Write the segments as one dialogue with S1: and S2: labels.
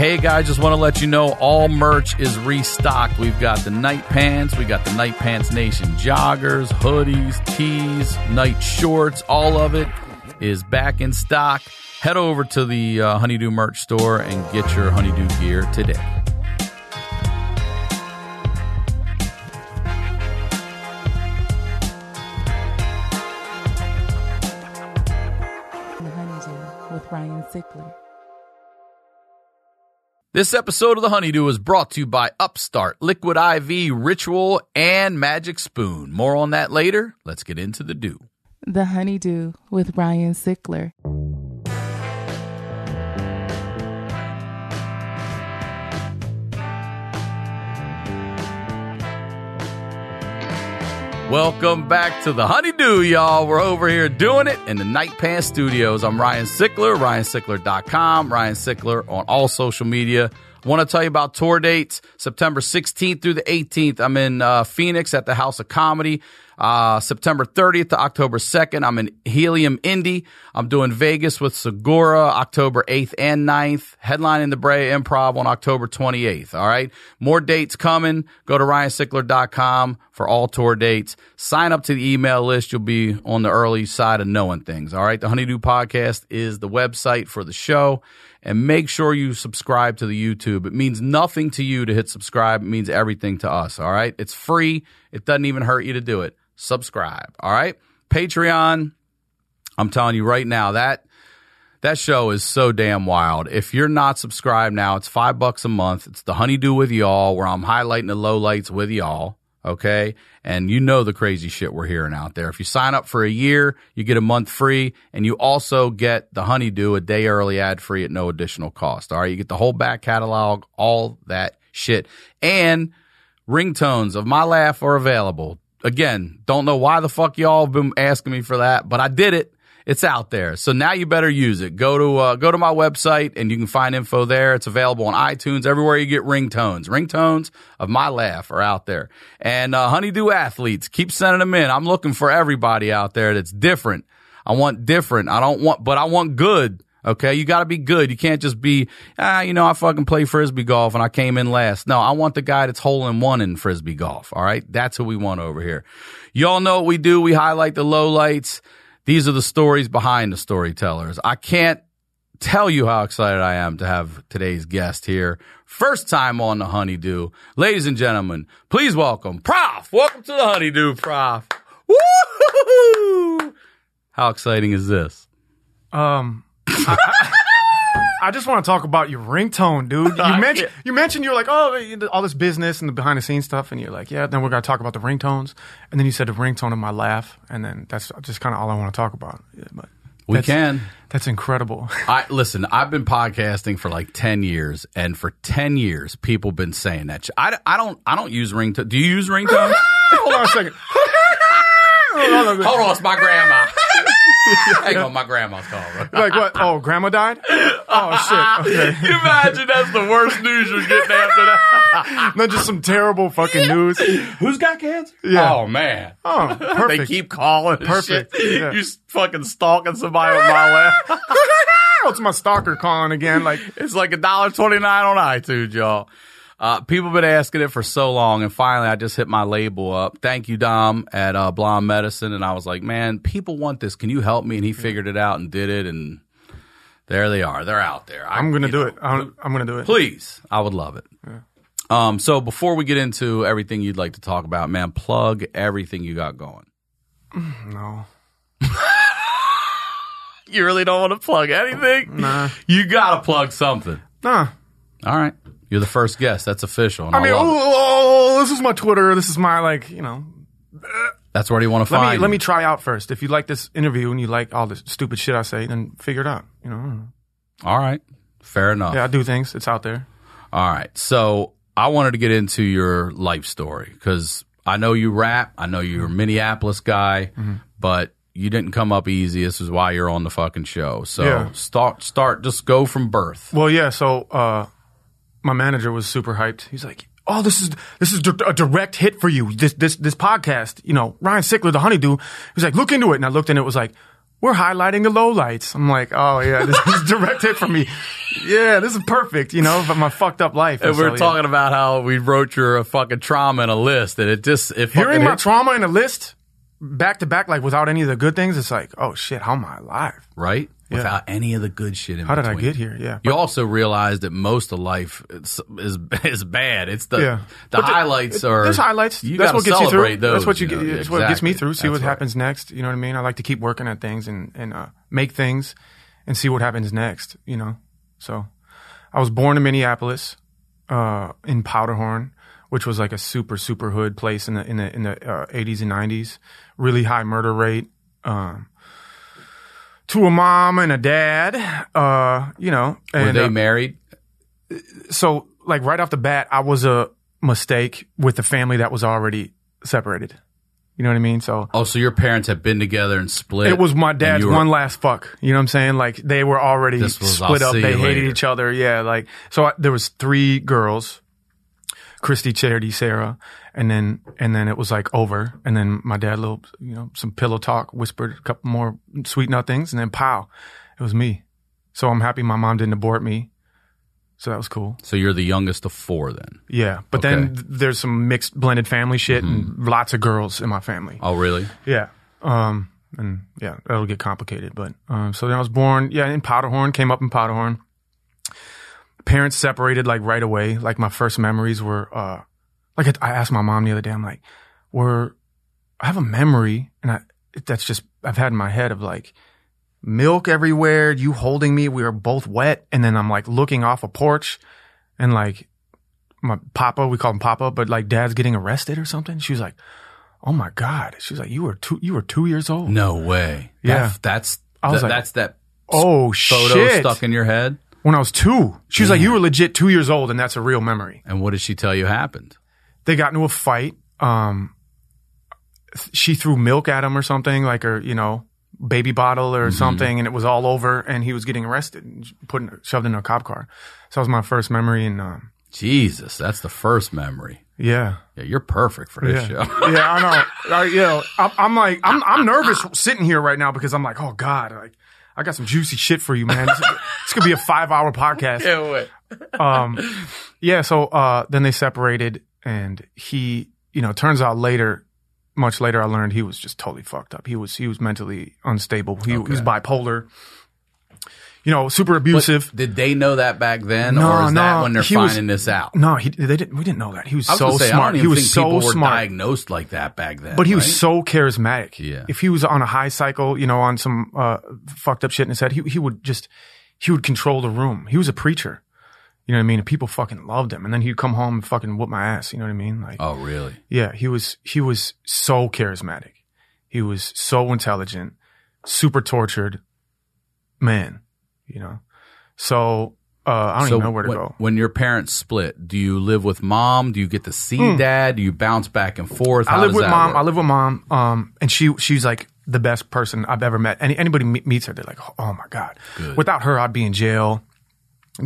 S1: Hey guys, just want to let you know all merch is restocked. We've got the night pants, we got the Night Pants Nation joggers, hoodies, tees, night shorts, all of it is back in stock. Head over to the uh, Honeydew merch store and get your Honeydew gear today.
S2: The Honeydew with Ryan Sickler.
S1: This episode of The Honeydew is brought to you by Upstart, Liquid IV, Ritual, and Magic Spoon. More on that later. Let's get into the Dew.
S2: The Honeydew with Ryan Sickler.
S1: Welcome back to the Honeydew, y'all. We're over here doing it in the Night Pants Studios. I'm Ryan Sickler, ryansickler.com, Ryan Sickler on all social media. Want to tell you about tour dates September 16th through the 18th. I'm in uh, Phoenix at the House of Comedy. Uh, September 30th to October 2nd, I'm in Helium Indy. I'm doing Vegas with Segura October 8th and 9th. Headlining the Brea Improv on October 28th. All right. More dates coming. Go to ryansickler.com for all tour dates. Sign up to the email list. You'll be on the early side of knowing things. All right. The Honeydew Podcast is the website for the show. And make sure you subscribe to the YouTube. It means nothing to you to hit subscribe. It means everything to us. All right. It's free. It doesn't even hurt you to do it. Subscribe. All right. Patreon. I'm telling you right now that that show is so damn wild. If you're not subscribed now, it's five bucks a month. It's the Honeydew with y'all, where I'm highlighting the lowlights with y'all. Okay. And you know the crazy shit we're hearing out there. If you sign up for a year, you get a month free and you also get the Honeydew a day early ad free at no additional cost. All right. You get the whole back catalog, all that shit. And ringtones of my laugh are available. Again, don't know why the fuck y'all have been asking me for that, but I did it. It's out there. So now you better use it. Go to uh, go to my website and you can find info there. It's available on iTunes, everywhere you get ringtones. Ringtones of my laugh are out there. And uh, Honeydew athletes, keep sending them in. I'm looking for everybody out there that's different. I want different. I don't want, but I want good. Okay, you got to be good. You can't just be, ah, you know, I fucking play frisbee golf and I came in last. No, I want the guy that's hole in one in frisbee golf. All right, that's who we want over here. Y'all know what we do. We highlight the lowlights. These are the stories behind the storytellers. I can't tell you how excited I am to have today's guest here. First time on the Honeydew. Ladies and gentlemen, please welcome Prof. Welcome to the Honeydew, Prof. Woo! How exciting is this?
S3: Um, I, just want to talk about your ringtone, dude. You mentioned you mentioned you're like, oh, all this business and the behind the scenes stuff, and you're like, yeah. Then we're gonna talk about the ringtones, and then you said the ringtone of my laugh, and then that's just kind of all I want to talk about. Yeah, but
S1: We
S3: that's-
S1: can.
S3: That's incredible.
S1: I listen. I've been podcasting for like ten years, and for ten years, people been saying that. I, I don't I don't use ringtone. Do you use ringtones?
S3: Hold on a second.
S1: Hold on, it's my grandma. Hang on, my grandma's calling.
S3: like what? Oh, grandma died. Oh shit. Okay.
S1: you imagine that's the worst news you're getting after that?
S3: Not just some terrible fucking news.
S1: Who's got cancer?
S3: Yeah.
S1: Oh man.
S3: Oh, perfect.
S1: They keep calling.
S3: Perfect. Yeah.
S1: You s- fucking stalking somebody with my laugh.
S3: Oh, it's my stalker calling again. Like,
S1: It's like a dollar twenty nine on iTunes, y'all. Uh, people been asking it for so long, and finally, I just hit my label up. Thank you, Dom, at uh, Blonde Medicine, and I was like, "Man, people want this. Can you help me?" And he figured it out and did it, and there they are. They're out there. I-
S3: I'm gonna do
S1: know,
S3: it. I'm, I'm gonna do it.
S1: Please, I would love it. Um, so before we get into everything you'd like to talk about, man, plug everything you got going.
S3: No.
S1: You really don't want to plug anything?
S3: Nah.
S1: You gotta plug something.
S3: Nah.
S1: All right. You're the first guest. That's official. and
S3: I mean, oh, oh, this is my Twitter. This is my like, you know.
S1: that's where do you want to
S3: Let
S1: find
S3: me let me try out first. If you like this interview and you like all this stupid shit I say, then figure it out. You know. Know.
S1: All right. Fair enough.
S3: Yeah, I do things. It's out there.
S1: All right. So I wanted to get into your life story because I know you rap. I know you're a Minneapolis guy,
S3: Mm-hmm.
S1: but you didn't come up easy. This is why you're on the fucking show. So
S3: Yeah.
S1: start, start, just go from birth.
S3: Well, yeah. So uh, my manager was super hyped. He's like, "Oh, this is this is a direct hit for you. This this this podcast. You know, Ryan Sickler, the Honeydew." He's like, "Look into it." And I looked, and it was like we're highlighting the lowlights. I'm like, oh yeah, this is direct hit for me. Yeah, this is perfect, you know, but my fucked up life.
S1: And
S3: so,
S1: we're
S3: yeah.
S1: talking about how we wrote your uh, fucking trauma in a list, and it just it
S3: Hearing my
S1: hit-
S3: trauma in a list back to back, like without any of the good things, it's like, oh shit, how am I alive?
S1: right without any of the good shit in
S3: How did I get here? Yeah.
S1: You also realize that most of life is is, is bad. It's the
S3: Yeah.
S1: the
S3: But the-
S1: highlights are
S3: There's highlights.
S1: You
S3: That's what gets you through.
S1: Those,
S3: that's what you,
S1: know?
S3: get. That's what gets me through. See
S1: That's
S3: what
S1: right.
S3: happens next. You know what I mean? I like to keep working at things and and uh, make things and see what happens next. You know. So, I was born in Minneapolis, uh, in Powderhorn, which was like a super super hood place in the in the in the uh, 80s and 90s. Really high murder rate. Um, to a mom and a dad. Uh, you know.
S1: Were
S3: And,
S1: they
S3: uh,
S1: married?
S3: so like right off the bat, I was a mistake with the family that was already separated. You know what I mean? So
S1: Oh, so your parents had been together and split.
S3: it was my dad's
S1: were-
S3: one last fuck. You know what I'm saying? Like they were already
S1: was, I'll
S3: split up. They hated
S1: later.
S3: each other. Yeah. Like so, I, there was three girls, Christy, Charity, Sarah, and then and then it was like over. And then my dad, little you know, some pillow talk, whispered a couple more sweet nothings, and then pow, it was me. So I'm happy my mom didn't abort me. So that was cool.
S1: So you're the youngest of four, then?
S3: Yeah, but
S1: Okay.
S3: then th- there's some mixed blended family shit and lots of girls in my family.
S1: Oh, really?
S3: Yeah. Um and yeah, that'll get complicated, but um so then I was born yeah, in Powderhorn, came up in Powderhorn. Parents separated like right away. Like my first memories were uh like I I asked my mom the other day I'm like, "Were I have a memory and I that's just I've had in my head of like milk everywhere, you holding me, we were both wet and then I'm like looking off a porch and like my papa, we call him papa, but like dad's getting arrested or something. She was like, "Oh my god!" She was like, "You were two, you were two years old."
S1: No way.
S3: Yeah.
S1: That- that's
S3: I was
S1: that-
S3: like,
S1: that's that
S3: Oh
S1: photo
S3: shit!
S1: stuck in your head.
S3: when I was two, she was like, "You were legit two years old, and that's a real memory."
S1: And what did she tell you happened?
S3: They got into a fight. Um, she threw milk at him or something, like a you know baby bottle or something, and it was all over, and he was getting arrested and put in, shoved in a cop car. So that was my first memory, and um,
S1: Jesus, that's the first memory.
S3: yeah.
S1: Yeah, you're perfect for this
S3: Yeah,
S1: show.
S3: yeah, I know. I, you know, I'm, I'm like, I'm, I'm nervous sitting here right now because I'm like, oh god, like, I got some juicy shit for you, man. This, this could be a five hour podcast.
S1: wait.
S3: Um, yeah. So uh, then they separated, and he, you know, turns out later, much later, I learned he was just totally fucked up. He was, he was mentally unstable. He, he was bipolar. You know, super abusive.
S1: Did they know that back then,
S3: No,
S1: or is that
S3: no,
S1: when they're
S3: he was-
S1: finding this out?
S3: no, he, they didn't. We didn't know that. He was,
S1: was
S3: so
S1: say,
S3: smart. He was so smart.
S1: diagnosed like that back then.
S3: But he was so charismatic.
S1: Yeah.
S3: If he was on a high cycle, you know, on some uh, fucked up shit in his head, he he would just he would control the room. He was a preacher. You know what I mean? And people fucking loved him. And then he'd come home and fucking whoop my ass. You know what I mean? Like,
S1: Oh, really?
S3: yeah, he was he was so charismatic. He was so intelligent, super tortured man. You know, so uh, I don't
S1: so
S3: even know where to
S1: when,
S3: go.
S1: when your parents split, do you live with mom? Do you get to see dad? Do you bounce back and forth?
S3: Hmm. I live with mom.
S1: work?
S3: I live with mom. Um, and she she's like the best person I've ever met. Any anybody meets her, they're like, oh my god.
S1: Good.
S3: Without her, I'd be in jail,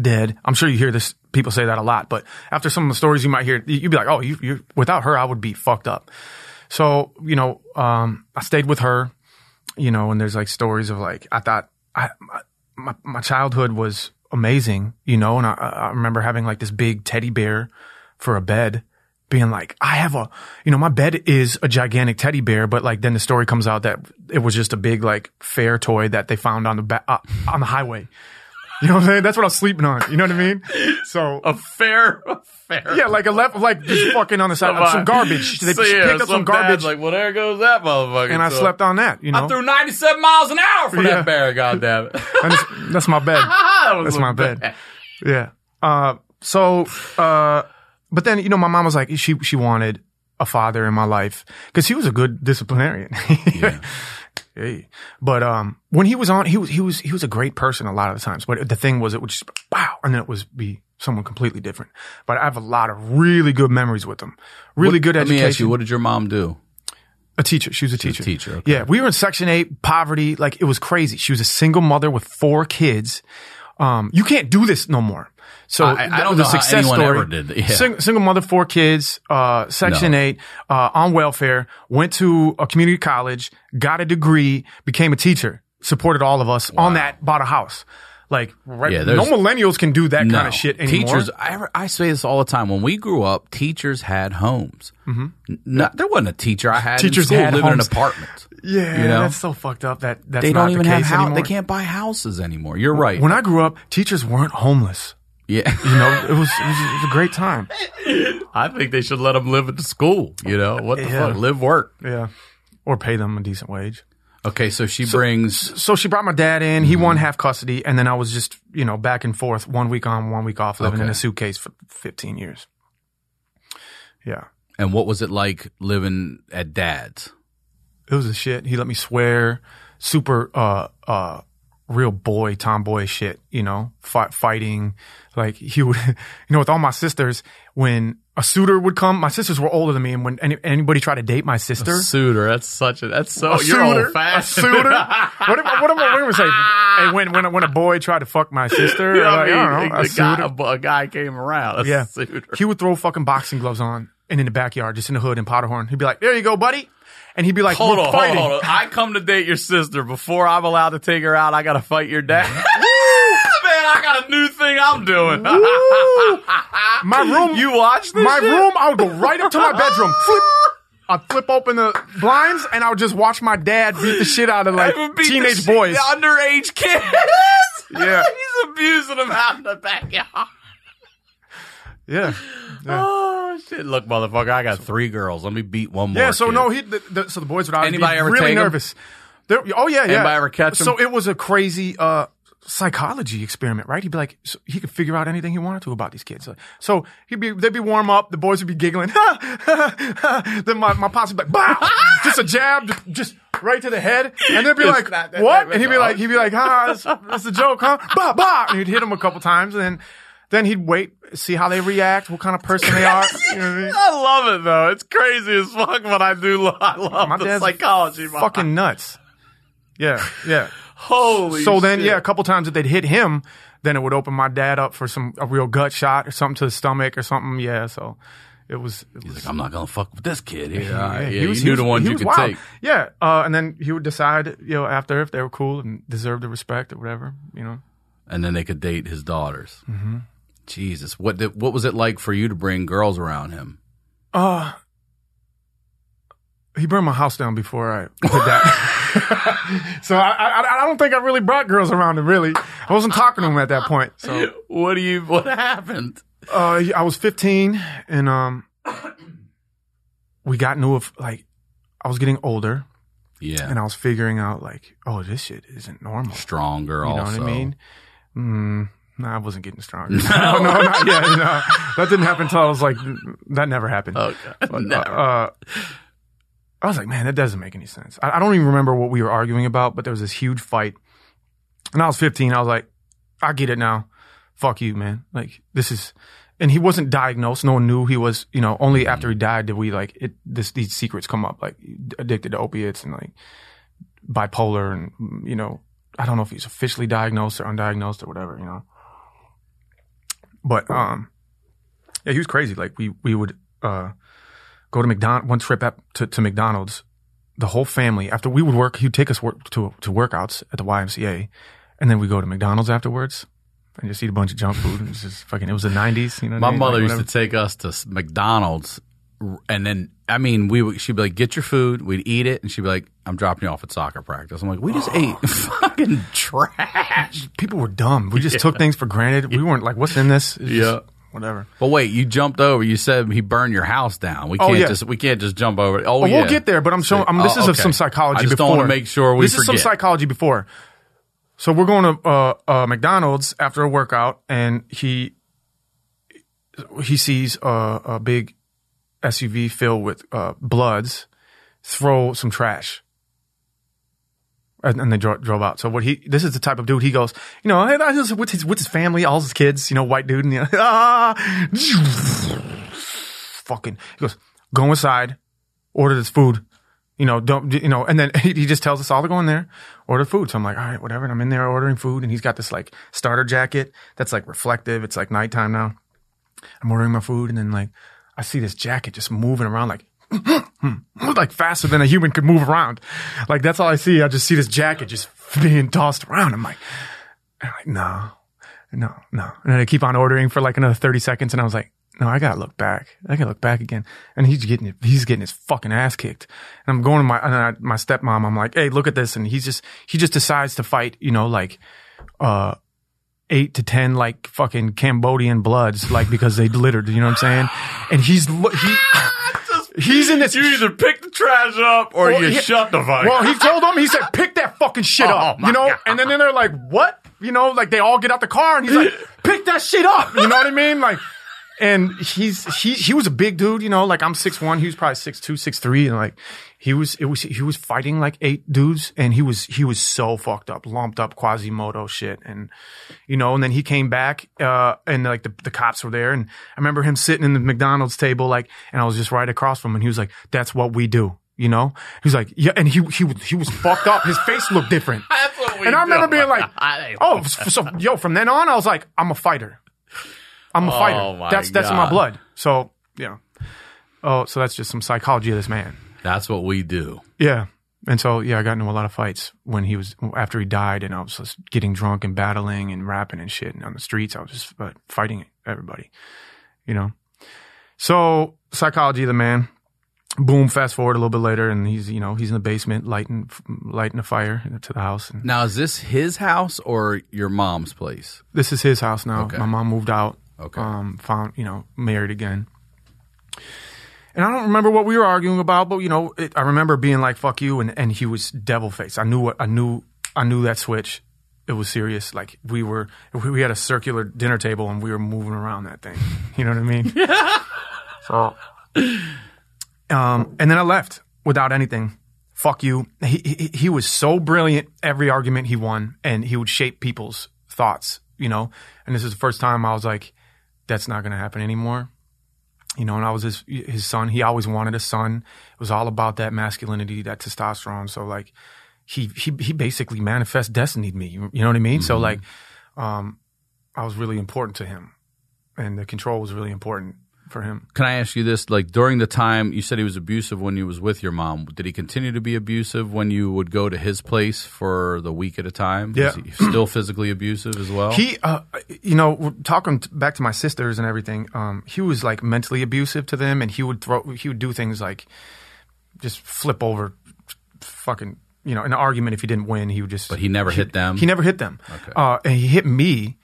S3: dead. I'm sure you hear this. People say that a lot, but after some of the stories you might hear, you'd be like, oh, you, you without her, I would be fucked up. So you know, um, I stayed with her. You know, and there's like stories of like I thought I my my, my childhood was amazing. You know, and I, I remember having like this big teddy bear for a bed being like, I have a, you know, my bed is a gigantic teddy bear, but like then the story comes out that it was just a big like fair toy that they found on the ba- uh, on the highway. You know what I'm saying? That's what I was sleeping on. You know what I mean? So
S1: a fair, a fair.
S3: yeah, like a left, like just fucking on the side,
S1: Come
S3: some garbage. They
S1: So, yeah,
S3: picked up some
S1: dad's
S3: garbage,
S1: Like, well, there goes that motherfucker.
S3: and I
S1: So,
S3: slept on that. You know,
S1: I threw 97 miles an hour for
S3: Yeah.
S1: that bear. God damn it.
S3: That's, that's my bed.
S1: That
S3: That's
S1: a
S3: my bed. Yeah. Uh, so, uh, but then, you know, my mom was like, she, she wanted a father in my life because he was a good disciplinarian. hey. But, um, when he was on, he was, he was, he was a great person a lot of the times. But the thing was, it would just, wow. And then it was be someone completely different. But I have a lot of really good memories with him. Really good
S1: Let
S3: education.
S1: me ask you, what did your mom do?
S3: A teacher. She was a teacher.
S1: teacher, okay.
S3: Yeah. We were in section eight, poverty. Like it was crazy. She was a single mother with four kids. Um, you can't do this no more. So
S1: I- I don't know how anyone ever did. Yeah.
S3: Sing- single mother, four kids, uh, section
S1: No.
S3: eight, uh, on welfare, went to a community college, got a degree, became a teacher. supported all of us on that, bought a house. Like, right,
S1: Yeah,
S3: no millennials can do that
S1: No.
S3: kind of shit anymore.
S1: Teachers, I, I say this all the time. When we grew up, teachers had homes. Mm-hmm. there wasn't a teacher I had
S3: Teachers
S1: in school
S3: had
S1: living
S3: homes.
S1: in an apartment.
S3: Yeah,
S1: you know?
S3: that's so fucked up. That that's
S1: They
S3: not
S1: don't even
S3: the
S1: have
S3: case
S1: house. They can't buy houses anymore. You're right.
S3: When I grew up, teachers weren't homeless.
S1: yeah,
S3: You know, it was it was, it was a great time.
S1: I think they should let them live at the school. You know what the
S3: Yeah.
S1: fuck? Live, work.
S3: Yeah, or pay them a decent wage.
S1: Okay, so she brings.
S3: So she brought my dad in. He won mm-hmm. half custody, and then I was just you know back and forth, one week on, one week off, living in a suitcase for 15 years. Yeah,
S1: And what was it like living at dad's?
S3: It was a shit. He let me swear, super uh uh real boy tomboy shit. You know, fight, fighting. Like he would, you know, with all my sisters, when a suitor would come, my sisters were older than me, and when any, anybody tried to date my sister.
S1: Suitor. That's such a. That's so.
S3: A
S1: you're
S3: suitor,
S1: old fashioned.
S3: A suitor. what am, what am I going to say? Hey, when when when a boy tried to fuck my sister,
S1: I
S3: like,
S1: mean,
S3: I don't know, a
S1: guy, a, a guy came around. A
S3: Yeah.
S1: suitor.
S3: He would throw fucking boxing gloves on and in the backyard, just in the hood in Powderhorn. He'd be like, "There you go, buddy," and he'd be like,
S1: Hold
S3: "We're
S1: on, hold on,
S3: fighting."
S1: hold on. I come to date your sister before I'm allowed to take her out. I got to fight your dad. Man, I got a new thing I'm doing.
S3: My room,
S1: you watch this?
S3: my
S1: shit?
S3: room. I would go right up to my bedroom, flip. I'd flip open the blinds and I would just watch my dad beat the shit out of like teenage boys.
S1: underage kids.
S3: Yeah.
S1: he's abusing them out in the backyard.
S3: Yeah,
S1: Oh shit! Look, motherfucker, I got three girls. Let me beat one more.
S3: yeah. So
S1: kid.
S3: no, he. The, the, so the boys would
S1: Anybody
S3: be
S1: ever
S3: really
S1: take 'em?
S3: nervous. There, oh yeah, yeah.
S1: Anybody ever catch 'em?
S3: So it was a crazy uh, psychology experiment, right? He'd be like, so he could figure out anything he wanted to about these kids. So he'd be, they'd be warm up, the boys would be giggling. then my my pops would be like, bah! just a jab, just right to the head, and they'd be
S1: Just
S3: like,
S1: that- that-
S3: what?
S1: that-
S3: And he'd be like, he'd be like, ah, that's, that's a joke, huh? Bah, bah! And he'd hit him a couple times, and then. Then he'd wait, see how they react, what kind of person they are. You know I mean?
S1: I love it though. It's crazy as fuck, but I do. Lo- I love
S3: My
S1: the
S3: dad's
S1: psychology. behind
S3: Fucking nuts. Yeah, yeah.
S1: holy.
S3: So then, yeah, a couple times if they'd hit him, then it would open my dad up for some a real gut shot or something to the stomach or something. Yeah, so it was. It was
S1: Like, I'm not gonna fuck with this kid right,
S3: yeah,
S1: yeah,
S3: he was-
S1: you
S3: he
S1: knew the ones you could
S3: wild.
S1: take.
S3: Yeah, uh, and then he would decide, you know, after if they were cool and deserved the respect or whatever, you know.
S1: and then they could date his daughters. Mm-hmm. Jesus, what did, what was it like for you to bring girls around him?
S3: Uh he burned my house down before I did that. so I, I I don't think I really brought girls around him. Really, I wasn't talking to him at that point. So
S1: What do you? What happened?
S3: uh, I was 15 and um, we got into a f- like I was getting older
S1: Yeah,
S3: and I was figuring out like, oh, this shit isn't normal.
S1: stronger.
S3: You know
S1: also,
S3: what I mean? Mm, no, I wasn't getting stronger. No, no, not yet. No, that didn't happen until I was like, that never happened.
S1: Okay,
S3: But,
S1: never.
S3: Uh, I was like, man, that doesn't make any sense. I, I don't even remember what we were arguing about, but there was this huge fight. And I was 15. I was like, I get it now. Fuck you, man. Like, this is, and he wasn't diagnosed. No one knew he was, you know, only after he died did we like, it, this, these secrets come up, like addicted to opiates and like bipolar and, you know, I don't know if he's officially diagnosed or undiagnosed or whatever, you know. But, um, yeah, he was crazy. Like we, we would, uh, go to McDonald one trip up to, to McDonald's. The whole family after we would work, he'd take us work to to workouts at the YMCA, and then we go to McDonald's afterwards and just eat a bunch of junk food. It was just fucking. It was the nineties, you know.
S1: My
S3: I mean?
S1: mother
S3: Like,
S1: used to take us to McDonald's, and then I mean, we would, she'd be like, "Get your food." We'd eat it, and she'd be like, "I'm dropping you off at soccer practice." I'm like, "We just ate fucking trash."
S3: People were dumb. We just took things for granted. We weren't like, "What's in this?" It's just
S1: Yeah.
S3: whatever.
S1: But wait, you jumped over. You said he burned your house down. We
S3: Oh,
S1: can't
S3: yeah.
S1: just we can't just jump over. Oh,
S3: Well,
S1: yeah.
S3: we'll get there, but I'm showing. I'm, this
S1: Oh,
S3: is
S1: okay.
S3: some psychology.
S1: I just
S3: before.
S1: don't want to make sure we
S3: this
S1: forget.
S3: is some psychology before. So we're going to uh, uh, McDonald's after a workout, and he he sees a, a big SUV filled with uh, Bloods throw some trash. And, they dro- drove out. So what he, this is the type of dude he goes, you know, hey, just with his, with his family, all his kids, you know, white dude, and you ah, fucking, he goes, go inside, order this food, you know, don't, you know, and then he, he just tells us all to go in there, order food. So I'm like, all right, whatever. And I'm in there ordering food and he's got this like starter jacket that's like reflective. It's like nighttime now. I'm ordering my food and then like, I see this jacket just moving around like, like faster than a human could move around. Like that's all I see. I just see this jacket just being tossed around. I'm like, I'm like, no, no, no. And I keep on ordering for like another 30 seconds. And I was like, no, I gotta look back. I gotta look back again. And he's getting, he's getting his fucking ass kicked. And I'm going to my, I, my stepmom. I'm like, hey, look at this. And he's just, he just decides to fight, you know, like, uh, eight to ten like fucking Cambodian bloods, like because they littered. You know what I'm saying? And he's he he's in this.
S1: You either pick the trash up or
S3: Well,
S1: you
S3: yeah.
S1: shut the fuck.
S3: Well, he told them he said pick that fucking shit
S1: Oh,
S3: up. You know?
S1: God.
S3: And then, then they're like, what? You know, like they all get out the car and he's like, pick that shit up. You know what I mean? Like. And he's he he was a big dude, you know, like I'm six one, he was probably six two, six three, and like he was it was he was fighting like eight dudes, and he was he was so fucked up, lumped up Quasimodo shit, and you know, and then he came back, uh, and like the the cops were there, and I remember him sitting in the McDonald's table, like, and I was just right across from him, and he was like, "That's what we do." You know, he was like, yeah, and he he was he was fucked up. His face looked different.
S1: That's what we
S3: And I remember being like, oh, so, yo, from then on, I was like, I'm a fighter. I'm a
S1: Oh,
S3: fighter. That's that's in my blood. So yeah. Oh, so that's just some psychology of this man.
S1: That's what we do.
S3: Yeah. And so yeah, I got into a lot of fights when he was after he died, and I was just getting drunk and battling and rapping and shit and on the streets. I was just uh, fighting everybody, you know. So psychology of the man. Boom. Fast forward a little bit later, and he's you know he's in the basement lighting lighting a fire to the house.
S1: Now, is this his house or your mom's place?
S3: this is his house now.
S1: Okay.
S3: My mom moved out.
S1: Okay.
S3: Um, found you know married again. And I don't remember what we were arguing about, but you know, it, I remember being like "fuck you," and, and he was devil face. I knew what I knew. I knew that switch. It was serious. Like we were, we had a circular dinner table and we were moving around that thing. You know what I mean? so, um, and then I left without anything. Fuck you. He, he he was so brilliant. Every argument he won, and he would shape people's thoughts. You know, and this is the first time I was like, "That's not going to happen anymore." You know, and I was his his son. He always wanted a son. It was all about that masculinity, that testosterone. So like, he he he basically manifest destinied me. You know what I mean? So like, um, I was really important to him, and the control was really important for him.
S1: Can I ask you this? Like during the time you said he was abusive when you was with your mom, did he continue to be abusive when you would go to his place for the week at a time?
S3: Yeah.
S1: Was he still physically abusive as well?
S3: He, uh, you know, talking t- back to my sisters and everything. Um, he was like mentally abusive to them, and he would throw, he would do things like just flip over, fucking, you know, an argument. If he didn't win, he would just.
S1: but he never hit them.
S3: He never hit them.
S1: Okay.
S3: Uh, and he hit me,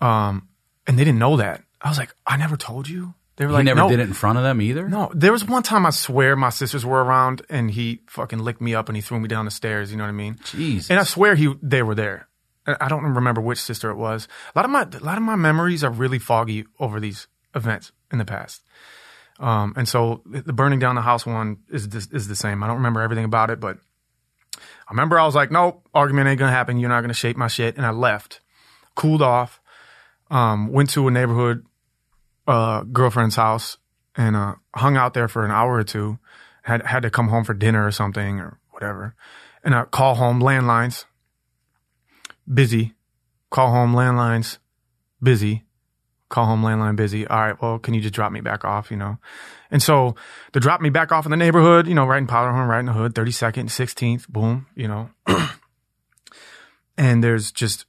S3: um, and they didn't know that. I was like, I never told you. They were
S1: He
S3: like,
S1: never
S3: no.
S1: did it in front of them either.
S3: No, there was one time I swear my sisters were around, and he fucking licked me up and he threw me down the stairs. You know what I mean?
S1: Jeez.
S3: And I swear he they were there. I don't remember which sister it was. A lot of my a lot of my memories are really foggy over these events in the past. Um, and so the burning down the house one is this, is the same. I don't remember everything about it, but I remember I was like, nope, argument ain't gonna happen. You're not gonna shape my shit. And I left, cooled off, um, went to a neighborhood uh, girlfriend's house and uh, hung out there for an hour or two. Had had to come home for dinner or something or whatever, and I call home landlines busy. Call home landlines busy. Call home landline busy. All right, well, can you just drop me back off? You know, and so to drop me back off in the neighborhood, you know, right in Powderhorn, right in the hood, thirty second, sixteenth, boom, you know, and there's just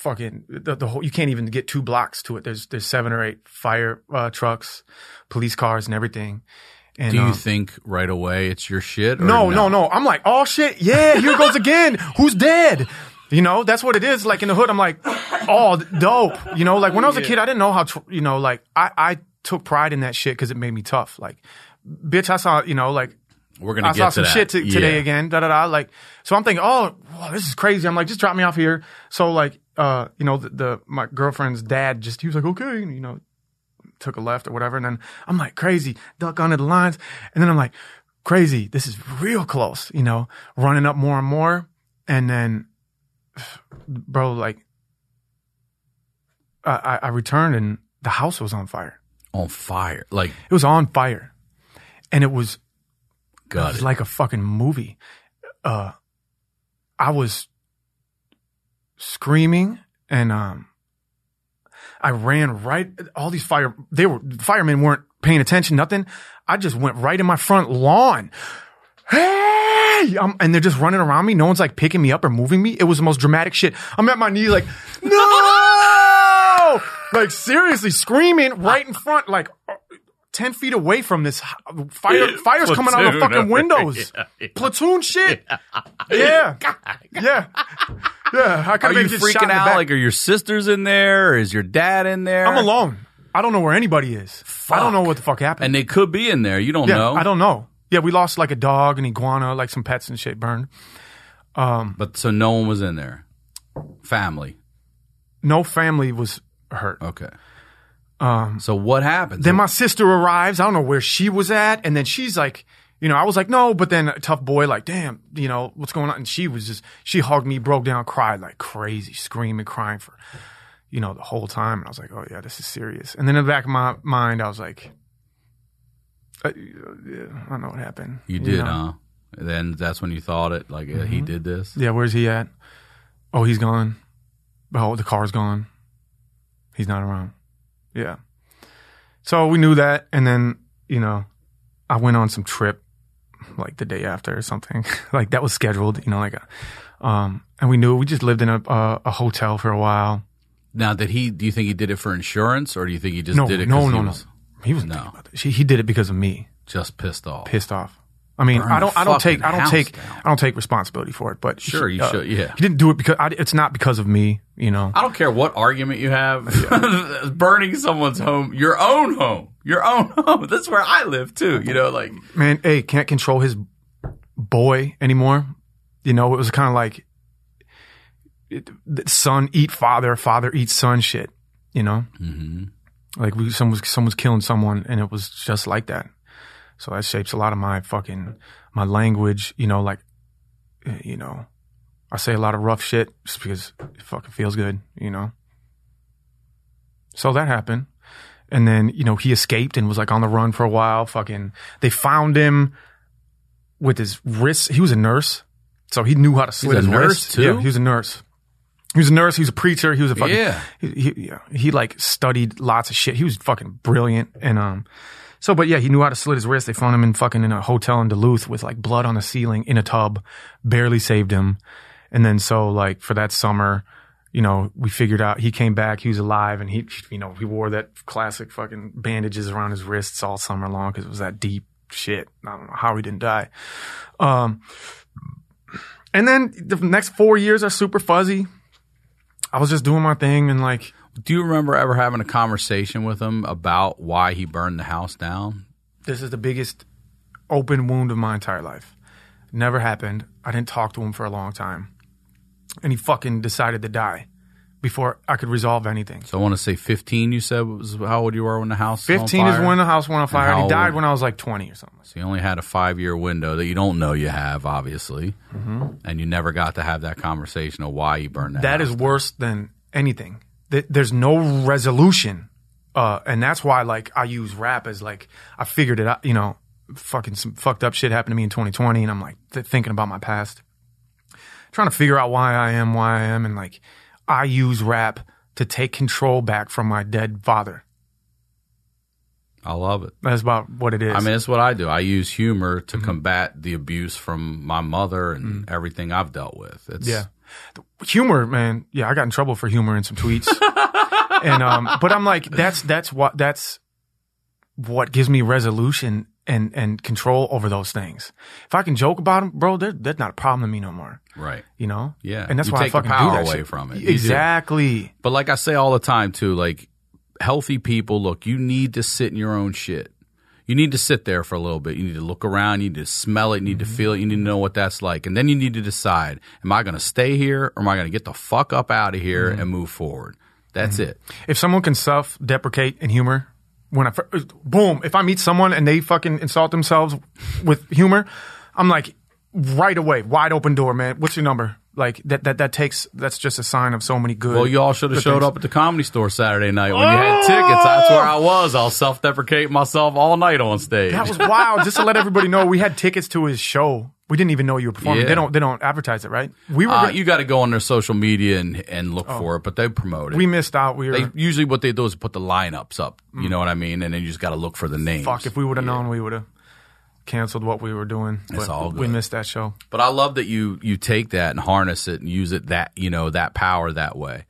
S3: fucking the, the whole you can't even get two blocks to it. There's there's seven or eight fire uh, trucks police cars and everything. And
S1: Do you
S3: um,
S1: think right away it's your shit? Or
S3: no no? no i'm like oh shit. Yeah here goes again. Who's dead? You know that's what it is. Like in the hood i'm like oh dope. You know like when i was a kid i didn't know how to you know like i i took pride in that shit because it made me tough. Like bitch i saw you know like
S1: We're gonna
S3: I
S1: get
S3: saw some
S1: that.
S3: shit t- today
S1: Yeah.
S3: again. Da da da. Like, so I'm thinking, oh, wow, this is crazy. I'm like, just drop me off here. So like, uh, you know, the, the my girlfriend's dad just he was like, okay, and, you know, took a left or whatever, and then I'm like, crazy, duck under the lines, and then I'm like, crazy, this is real close, you know, running up more and more, and then, bro, like, I I, I returned and the house was on fire.
S1: On fire, like
S3: It was on fire, and it was it
S1: got
S3: was
S1: it.
S3: like a fucking movie. Uh, I was screaming and um, I ran right. All these fire, they were firemen weren't paying attention, nothing. I just went right in my front lawn. Hey! Um, and they're just running around me. No one's like picking me up or moving me. It was the most dramatic shit. I'm at my knees like, no! like seriously screaming right in front, like 10 feet away from this fire. Fire's coming out of the fucking
S1: over
S3: windows.
S1: here. Yeah.
S3: Platoon shit. Yeah. Yeah. Yeah. I
S1: Are
S3: could
S1: you
S3: have get shot
S1: freaking out? Like, are your sisters in there? Or is your dad in there?
S3: I'm alone. I don't know where anybody is. I don't know what the fuck happened.
S1: And they could be in there. You don't
S3: yeah,
S1: know.
S3: I don't know. Yeah, we lost like a dog, an iguana, like some pets and shit burned.
S1: um But so no one was in there. Family.
S3: No family was hurt.
S1: Okay. Um. So what happened?
S3: Then my sister arrives. I don't know where she was at. And then she's like, you know, I was like, no, but then a tough boy, like, damn, you know, what's going on? And she was just, she hugged me, broke down, cried like crazy, screaming, crying for, you know, the whole time. And I was like, oh yeah, this is serious. And then in the back of my mind, I was like, uh, I don't know what happened.
S1: you did,
S3: know?
S1: huh? And then that's when you thought it. Like uh, he did this.
S3: Yeah, where's he at? Oh, he's gone. Oh, the car's gone. He's not around. Yeah. So we knew that, and then you know, I went on some trip like the day after or something. like that was scheduled. You know, like, a, um, and we knew we just lived in a a, a hotel for a while.
S1: Now, did he? Do you think he did it for insurance, or do you think he just
S3: No,
S1: did it?
S3: no, no,
S1: he
S3: no.
S1: was
S3: He was
S1: No.
S3: thinking about this. He, he did it because of me.
S1: just pissed off.
S3: Pissed off. I mean,
S1: Burn
S3: I don't. I don't take. I don't take.
S1: down.
S3: I don't take responsibility for it. But
S1: Sure, you
S3: uh,
S1: should, yeah.
S3: he didn't do it because I, it's not because of me. You know.
S1: I don't care what argument you have. Burning someone's home, your own home, your own home. That's where I live too. You know, like
S3: man, hey, can't control his boy anymore. You know, it was kind of like it, son eat father, father eat son shit. You know,
S1: mm-hmm.
S3: like we someone's someone's killing someone, and it was just like that. So that shapes a lot of my fucking my language. You know, like eh, you know, I say a lot of rough shit just because it fucking feels good. You know. So that happened. And then, you know, he escaped and was like on the run for a while. Fucking, they found him with his wrists. He was a nurse. So he knew how to slit his
S1: nurse,
S3: wrist.
S1: too?
S3: Yeah, he was a nurse. He was a nurse. He was a preacher. He was a fucking,
S1: Yeah.
S3: he, he, yeah, he like studied lots of shit. He was fucking brilliant. And, um, so, but yeah, he knew how to slit his wrist. They found him in fucking in a hotel in Duluth with like blood on the ceiling in a tub, barely saved him. And then so like for that summer, you know, we figured out he came back, he was alive, and he, you know, he wore that classic fucking bandages around his wrists all summer long because it was that deep shit. I don't know how he didn't die. Um, and then the next four years are super fuzzy. I was just doing my thing and like,
S1: Do you remember ever having a conversation with him about why he burned the house down?
S3: this is the biggest open wound of my entire life. Never happened. I didn't talk to him for a long time. And he fucking decided to die before I could resolve anything.
S1: So I want to say 15. You said was how old you were when the house. was on
S3: 15 is when the house went on fire. And he died when I was like 20 or something.
S1: So you only had a five year window that you don't know you have, obviously,
S3: Mm-hmm.
S1: and you never got to have that conversation of why you burned that.
S3: That is worse than anything. Th- There's no resolution. Uh, and that's why, like, I use rap as like, I figured it out, you know, fucking some fucked up shit happened to me in 2020. And I'm like th- thinking about my past, trying to figure out why I am, why I am. And like, I use rap to take control back from my dead father.
S1: I love it.
S3: That's about what it is.
S1: I mean, it's what I do. I use humor to combat the abuse from my mother and everything I've dealt with. It's,
S3: Yeah. Humor, man. Yeah, I got in trouble for humor in some tweets. and um but I'm like that's that's what that's what gives me resolution and and control over those things. If I can joke about them, bro, they're, that's not a problem to me no more,
S1: right.
S3: you know?
S1: Yeah.
S3: And that's
S1: You
S3: why
S1: take
S3: I
S1: the
S3: fucking
S1: power
S3: do that
S1: away
S3: shit.
S1: from it.
S3: Exactly.
S1: But like I say all the time too, like healthy people, look, you need to sit in your own shit. You need to sit there for a little bit. You need to look around. You need to smell it. You need to feel it. You need to know what that's like. And then you need to decide, am I going to stay here or am I going to get the fuck up out of here mm-hmm. and move forward? That's mm-hmm. it.
S3: If someone can self-deprecate and humor, when I boom, if I meet someone and they fucking insult themselves with humor, I'm like right away, wide open door, man. What's your number? Like that that that takes that's just a sign of so many good.
S1: Well, you all should have showed
S3: things.
S1: up at the comedy store Saturday night when you had tickets. That's where I was. I'll self deprecate myself all night on stage.
S3: That was wild. Just to let everybody know, we had tickets to his show We didn't even know you were performing.
S1: Yeah.
S3: They don't. They don't advertise it, right? We were.
S1: Uh,
S3: gonna-
S1: you got to go on their social media and, and look for it, but they promote it.
S3: Oh. we missed out. We were.
S1: they usually what they do is put the lineups up. You know what I mean, and then you just got to look for the names.
S3: fuck. If we would have known, we would have canceled what we were doing.
S1: It's
S3: but
S1: all
S3: We missed that show.
S1: But I love that you you take that and harness it and use it that you know that power that way.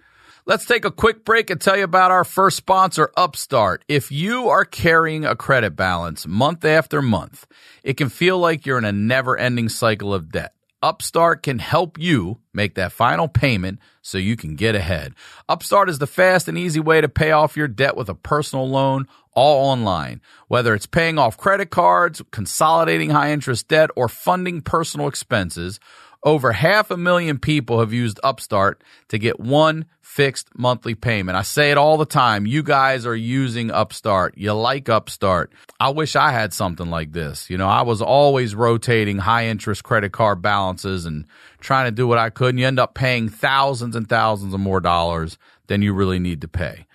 S1: Let's take a quick break and tell you about our first sponsor, Upstart. If you are carrying a credit balance month after month, it can feel like you're in a never ending cycle of debt. Upstart can help you make that final payment so you can get ahead. Upstart is the fast and easy way to pay off your debt with a personal loan all online. Whether it's paying off credit cards, consolidating high interest debt, or funding personal expenses, over half a million people have used Upstart to get one fixed monthly payment. I say it all the time. You guys are using Upstart. You like Upstart. I wish I had something like this. You know, I was always rotating high interest credit card balances and trying to do what I could. And you end up paying thousands and thousands of more dollars than you really need to pay.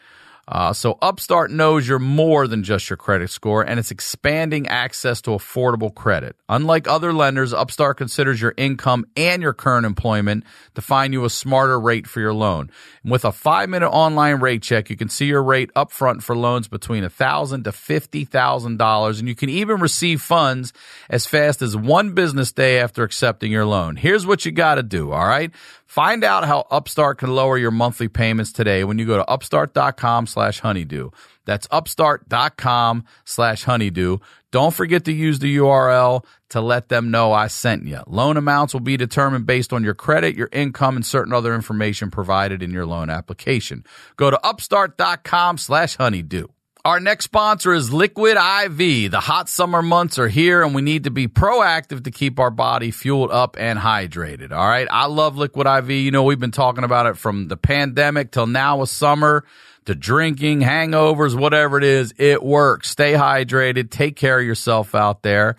S1: Uh, so Upstart knows you're more than just your credit score, and it's expanding access to affordable credit. Unlike other lenders, Upstart considers your income and your current employment to find you a smarter rate for your loan. And with a five-minute online rate check, you can see your rate upfront for loans between a thousand to fifty thousand dollars, and you can even receive funds as fast as one business day after accepting your loan. Here's what you got to do. All right. Find out how Upstart can lower your monthly payments today when you go to upstart.com slash honeydew. That's upstart.com slash honeydew. Don't forget to use the URL to let them know I sent you. Loan amounts will be determined based on your credit, your income, and certain other information provided in your loan application. Go to upstart.com slash honeydew. Our next sponsor is Liquid IV. The hot summer months are here and we need to be proactive to keep our body fueled up and hydrated. All right. I love Liquid IV. You know, we've been talking about it from the pandemic till now with summer to drinking, hangovers, whatever it is. It works. Stay hydrated. Take care of yourself out there.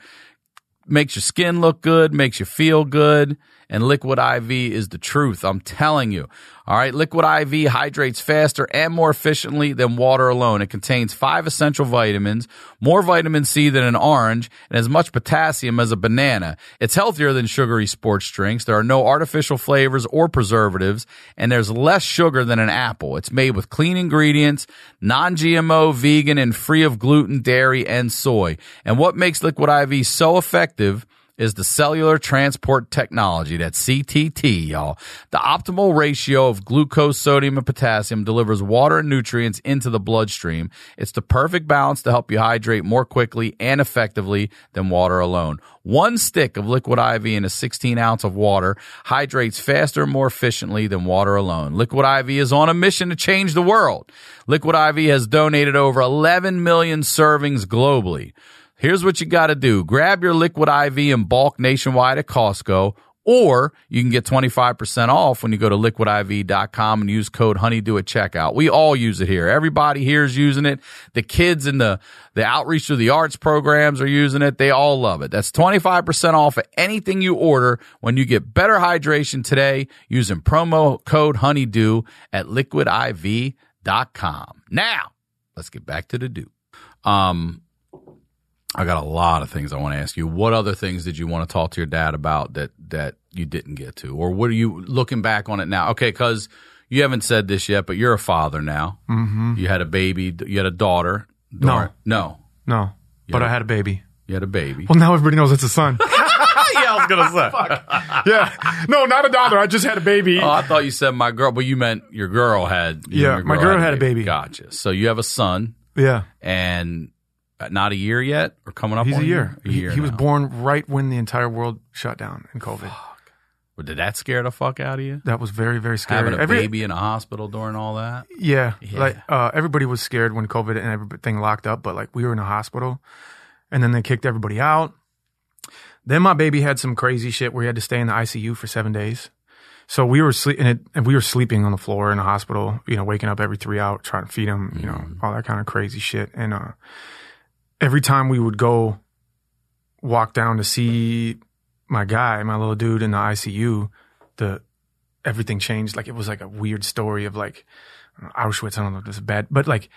S1: Makes your skin look good, makes you feel good. And Liquid IV is the truth. I'm telling you. All right. Liquid IV hydrates faster and more efficiently than water alone. It contains five essential vitamins, more vitamin C than an orange, and as much potassium as a banana. It's healthier than sugary sports drinks. There are no artificial flavors or preservatives, and there's less sugar than an apple. It's made with clean ingredients, non-GMO, vegan, and free of gluten, dairy, and soy. And what makes Liquid IV so effective is the cellular transport technology. That's CTT, y'all. The optimal ratio of glucose, sodium, and potassium delivers water and nutrients into the bloodstream. It's the perfect balance to help you hydrate more quickly and effectively than water alone. One stick of liquid IV in a 16 ounce of water hydrates faster and more efficiently than water alone. Liquid IV is on a mission to change the world. Liquid IV has donated over 11 million servings globally. Here's what you got to Dew. Grab your liquid IV in bulk nationwide at Costco, or you can get 25% off when you go to liquidiv.com and use code honeydew at checkout. We all use it here. Everybody here is using it. The kids in the, the outreach through the arts programs are using it. They all love it. That's 25% off of anything you order when you get better hydration today using promo code honeydew at liquidiv.com. Now, let's get back to the do. Um, I got a lot of things I want to ask you. What other things did you want to talk to your dad about that that you didn't get to, or what are you looking back on it now? Okay, because you haven't said this yet, but you're a father now. Mm-hmm. You had a baby. You had a daughter.
S3: No.
S1: no,
S3: No, but I had a baby.
S1: you had a baby.
S3: Well, now everybody knows it's a son.
S1: yeah, I was gonna say.
S3: yeah. No, not a daughter. I just had a baby.
S1: Oh, I thought you said my girl, but you meant your girl had. you
S3: Yeah,
S1: your
S3: my girl had a baby.
S1: Gotcha. So you have a son,
S3: yeah.
S1: and not a year yet, or coming up.
S3: He's
S1: on
S3: a year.
S1: A
S3: He,
S1: year.
S3: he was born right when the entire world shut down in COVID.
S1: Well, Did that scare the fuck out of you?
S3: That was very, very scary.
S1: Having a
S3: Every-
S1: baby in a hospital during all that.
S3: Yeah,
S1: Yeah.
S3: like uh, everybody was scared when COVID and everything locked up, but like we were in a hospital, and then they kicked everybody out. Then my baby had some crazy shit where he had to stay in the ICU for seven days. So we were sleep and, it, and we were sleeping on the floor in the hospital, you know, waking up every three hours trying to feed him, you know, all that kind of crazy shit. And uh, every time we would go walk down to see my guy, my little dude in the ICU, the everything changed. Like it was like a weird story of like Auschwitz. I don't know if this is bad, but like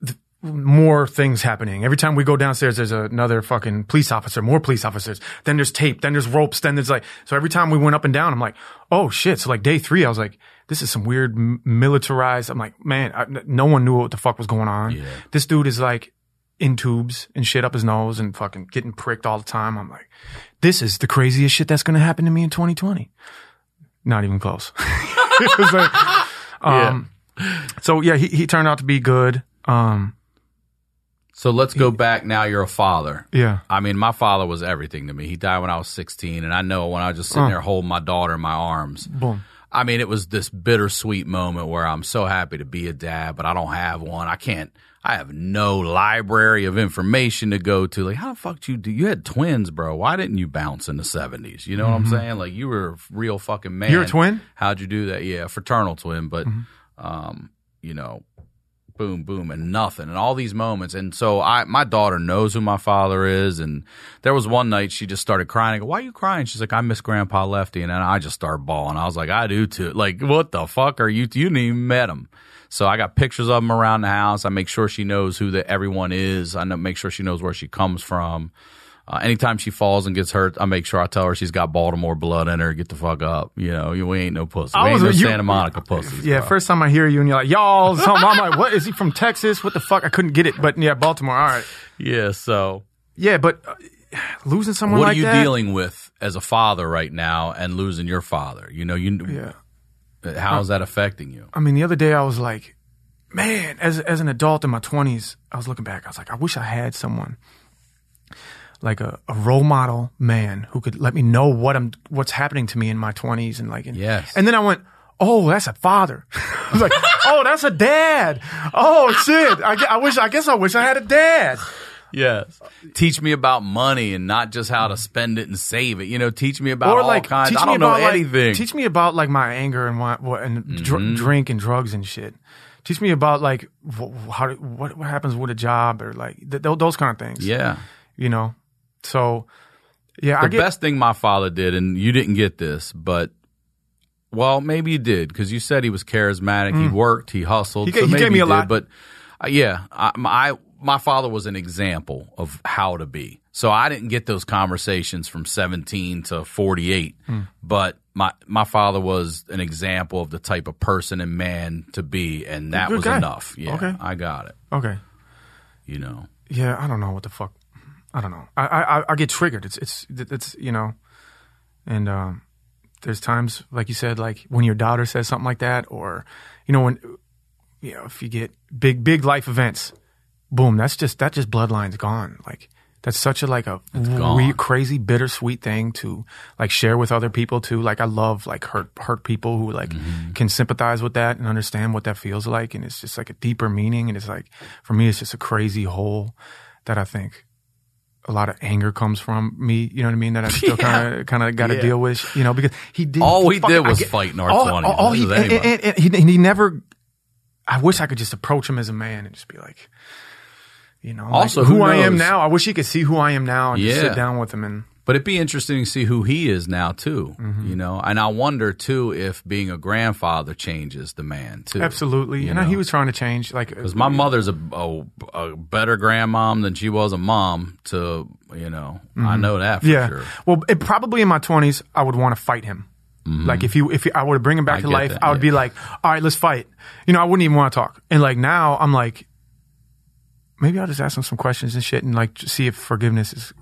S3: the, more things happening. Every time we go downstairs, there's another fucking police officer, more police officers. Then there's tape, then there's ropes, then there's like, so every time we went up and down, I'm like, oh shit. So like day three, I was like, this is some weird militarized. I'm like, man, I, no one knew what the fuck was going on.
S1: Yeah.
S3: This dude is like in tubes and shit up his nose and fucking getting pricked all the time. I'm like, this is the craziest shit that's going to happen to me in 2020. Not even close. like, um, so yeah, he, he turned out to be good. Um,
S1: So let's go back now. You're a father.
S3: yeah.
S1: I mean, my father was everything to me. He died when I was 16, and I know when I was just sitting there holding my daughter in my arms.
S3: Boom.
S1: I mean, it was this bittersweet moment where I'm so happy to be a dad, but I don't have one. I can't. I have no library of information to go to. Like, how the fuck did you do? You had twins, bro. Why didn't you bounce in the 70s? You know what I'm saying? Like, you were a real fucking man.
S3: Mm-hmm. You're a twin?
S1: How'd you do that? Yeah, fraternal twin, but
S3: Mm-hmm.
S1: um, you know, boom, boom, and nothing, and all these moments. And so I, my daughter knows who my father is. And there was one night she just started crying. I go, "Why are you crying?" She's like, "I miss Grandpa Lefty." And then I just started bawling. I was like, "I do too." Like, what the fuck are you? You didn't even met him. So I got pictures of them around the house. I make sure she knows who the everyone is. I know, make sure she knows where she comes from. Uh, anytime she falls and gets hurt, I make sure I tell her she's got Baltimore blood in her. Get the fuck up. You know, we ain't no pussy.
S3: I
S1: We ain't
S3: was-
S1: no
S3: you-
S1: Santa Monica pussies.
S3: Yeah,
S1: bro.
S3: first time I hear you and you're like, y'all, something. I'm like, what? Is he from Texas? What the fuck? I couldn't get it. But yeah, Baltimore. All right.
S1: Yeah. So
S3: Yeah, but uh, losing someone
S1: what
S3: like
S1: are you
S3: that.
S1: dealing with as a father right now and losing your father? You know, you
S3: Yeah.
S1: How's uh, that affecting you?
S3: I mean, the other day I was like, man, as as an adult in my 20s, I was looking back. I was like, I wish I had someone like a, a role model man who could let me know what I'm what's happening to me in my 20s and like and,
S1: Yes.
S3: and then I went, "Oh, that's a father." I was like, "Oh, that's a dad." Oh, shit. I, gue- I wish I guess I wish I had a dad.
S1: Yes. Teach me about money and not just how to spend it and save it. You know, teach me about
S3: or
S1: all
S3: like
S1: kinds.
S3: teach
S1: I don't know
S3: about like,
S1: anything.
S3: teach me about like my anger and what, what and
S1: Mm-hmm.
S3: drink and drugs and shit. Teach me about like wh- how what what happens with a job or like th- th- those kind of things.
S1: yeah.
S3: you know. So yeah, I
S1: The
S3: get
S1: best thing my father did, and you didn't get this, but well, maybe you did because you said he was charismatic. He worked, he hustled.
S3: Mm. He
S1: so
S3: he gave me a
S1: did,
S3: lot.
S1: But uh, yeah, I, my my father was an example of how to be. So I didn't get those conversations from 17 to 48,
S3: Hmm.
S1: but my my father was an example of the type of person and man to be, and that
S3: Good
S1: was
S3: guy.
S1: enough. Yeah,
S3: Okay.
S1: I got it.
S3: okay.
S1: You know.
S3: Yeah, I don't know what the fuck. I don't know. I I, I- I get triggered. It's it's it's you know, and um, there's times like you said, like when your daughter says something like that, or you know when you know if you get big big life events, boom, that's just that just bloodline's gone. Like that's such a like a crazy, bittersweet thing to like share with other people too. Like I love like hurt hurt people who like
S1: Mm-hmm.
S3: can sympathize with that and understand what that feels like, and it's just like a deeper meaning. And it's like for me, it's just a crazy hole that I think a lot of anger comes from me. You know what I mean? That I still kind of kind of got to deal with. You know, because he did
S1: All he
S3: fucking-
S1: did was
S3: get-
S1: fight in our
S3: all-
S1: 20s.
S3: all- all he, and, and- and he, he never. I wish I could just approach him as a man and just be like, you know, like
S1: Also,
S3: who,
S1: who
S3: I am now. I wish he could see who I am now and just sit down with him and.
S1: But it'd be interesting to see who he is now too.
S3: Mm-hmm.
S1: You know, and I wonder too if being a grandfather changes the man too.
S3: Absolutely,
S1: You
S3: and he was trying to change. Like,
S1: Because my mother's a, a a better grandmom than she was a mom. To you know, I know that for
S3: Mm-hmm. yeah.
S1: sure.
S3: Well, it, probably in my twenties, I would want to fight him. Like if you if you, I were to bring him back
S1: Mm-hmm. I
S3: to life,
S1: that,
S3: I would
S1: yeah.
S3: be like, all right, let's fight. You know, I wouldn't even want to talk. And like now, I'm like, maybe I'll just ask them some questions and shit, and like see if forgiveness is,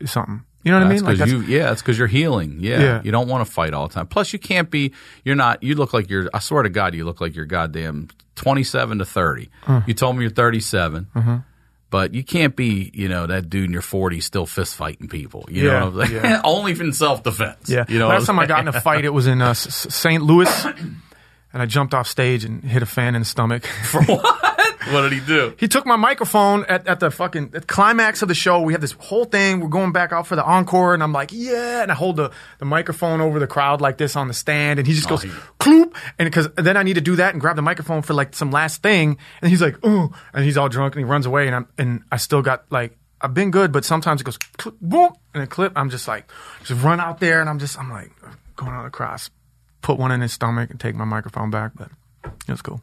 S3: is something. You know what I mean? Like
S1: because you, yeah, it's because you're healing. Yeah.
S3: Yeah.
S1: you don't want to fight all the time. Plus, you can't be. You're not. You look like you're. I swear to God, you look like you're goddamn 27 to 30. You told me you're 37.
S3: Mm-hmm.
S1: But you can't be, you know, that dude in your 40s still fist fighting people. You
S3: Yeah,
S1: know what I'm saying?
S3: yeah.
S1: Only in self defense.
S3: Yeah.
S1: You know,
S3: Last time I got in a fight, it was in uh, St. Louis, and I jumped off stage and hit a fan in the stomach.
S1: For what did he do?
S3: he took my microphone at, at the fucking at climax of the show. We had this whole thing. We're going back out for the encore, and I'm like, yeah. And I hold the, the microphone over the crowd like this on the stand, and he just goes, oh,
S1: he-
S3: cloop. And because then I need to do that and grab the microphone for like some last thing. And he's like, ooh. And he's all drunk and he runs away. And I'm, and I still got like, I've been good, but sometimes it goes, clip, boom. And a clip, I'm just like, just run out there. And I'm just, I'm like, going on across, put one in his stomach and take my microphone back. But it was cool.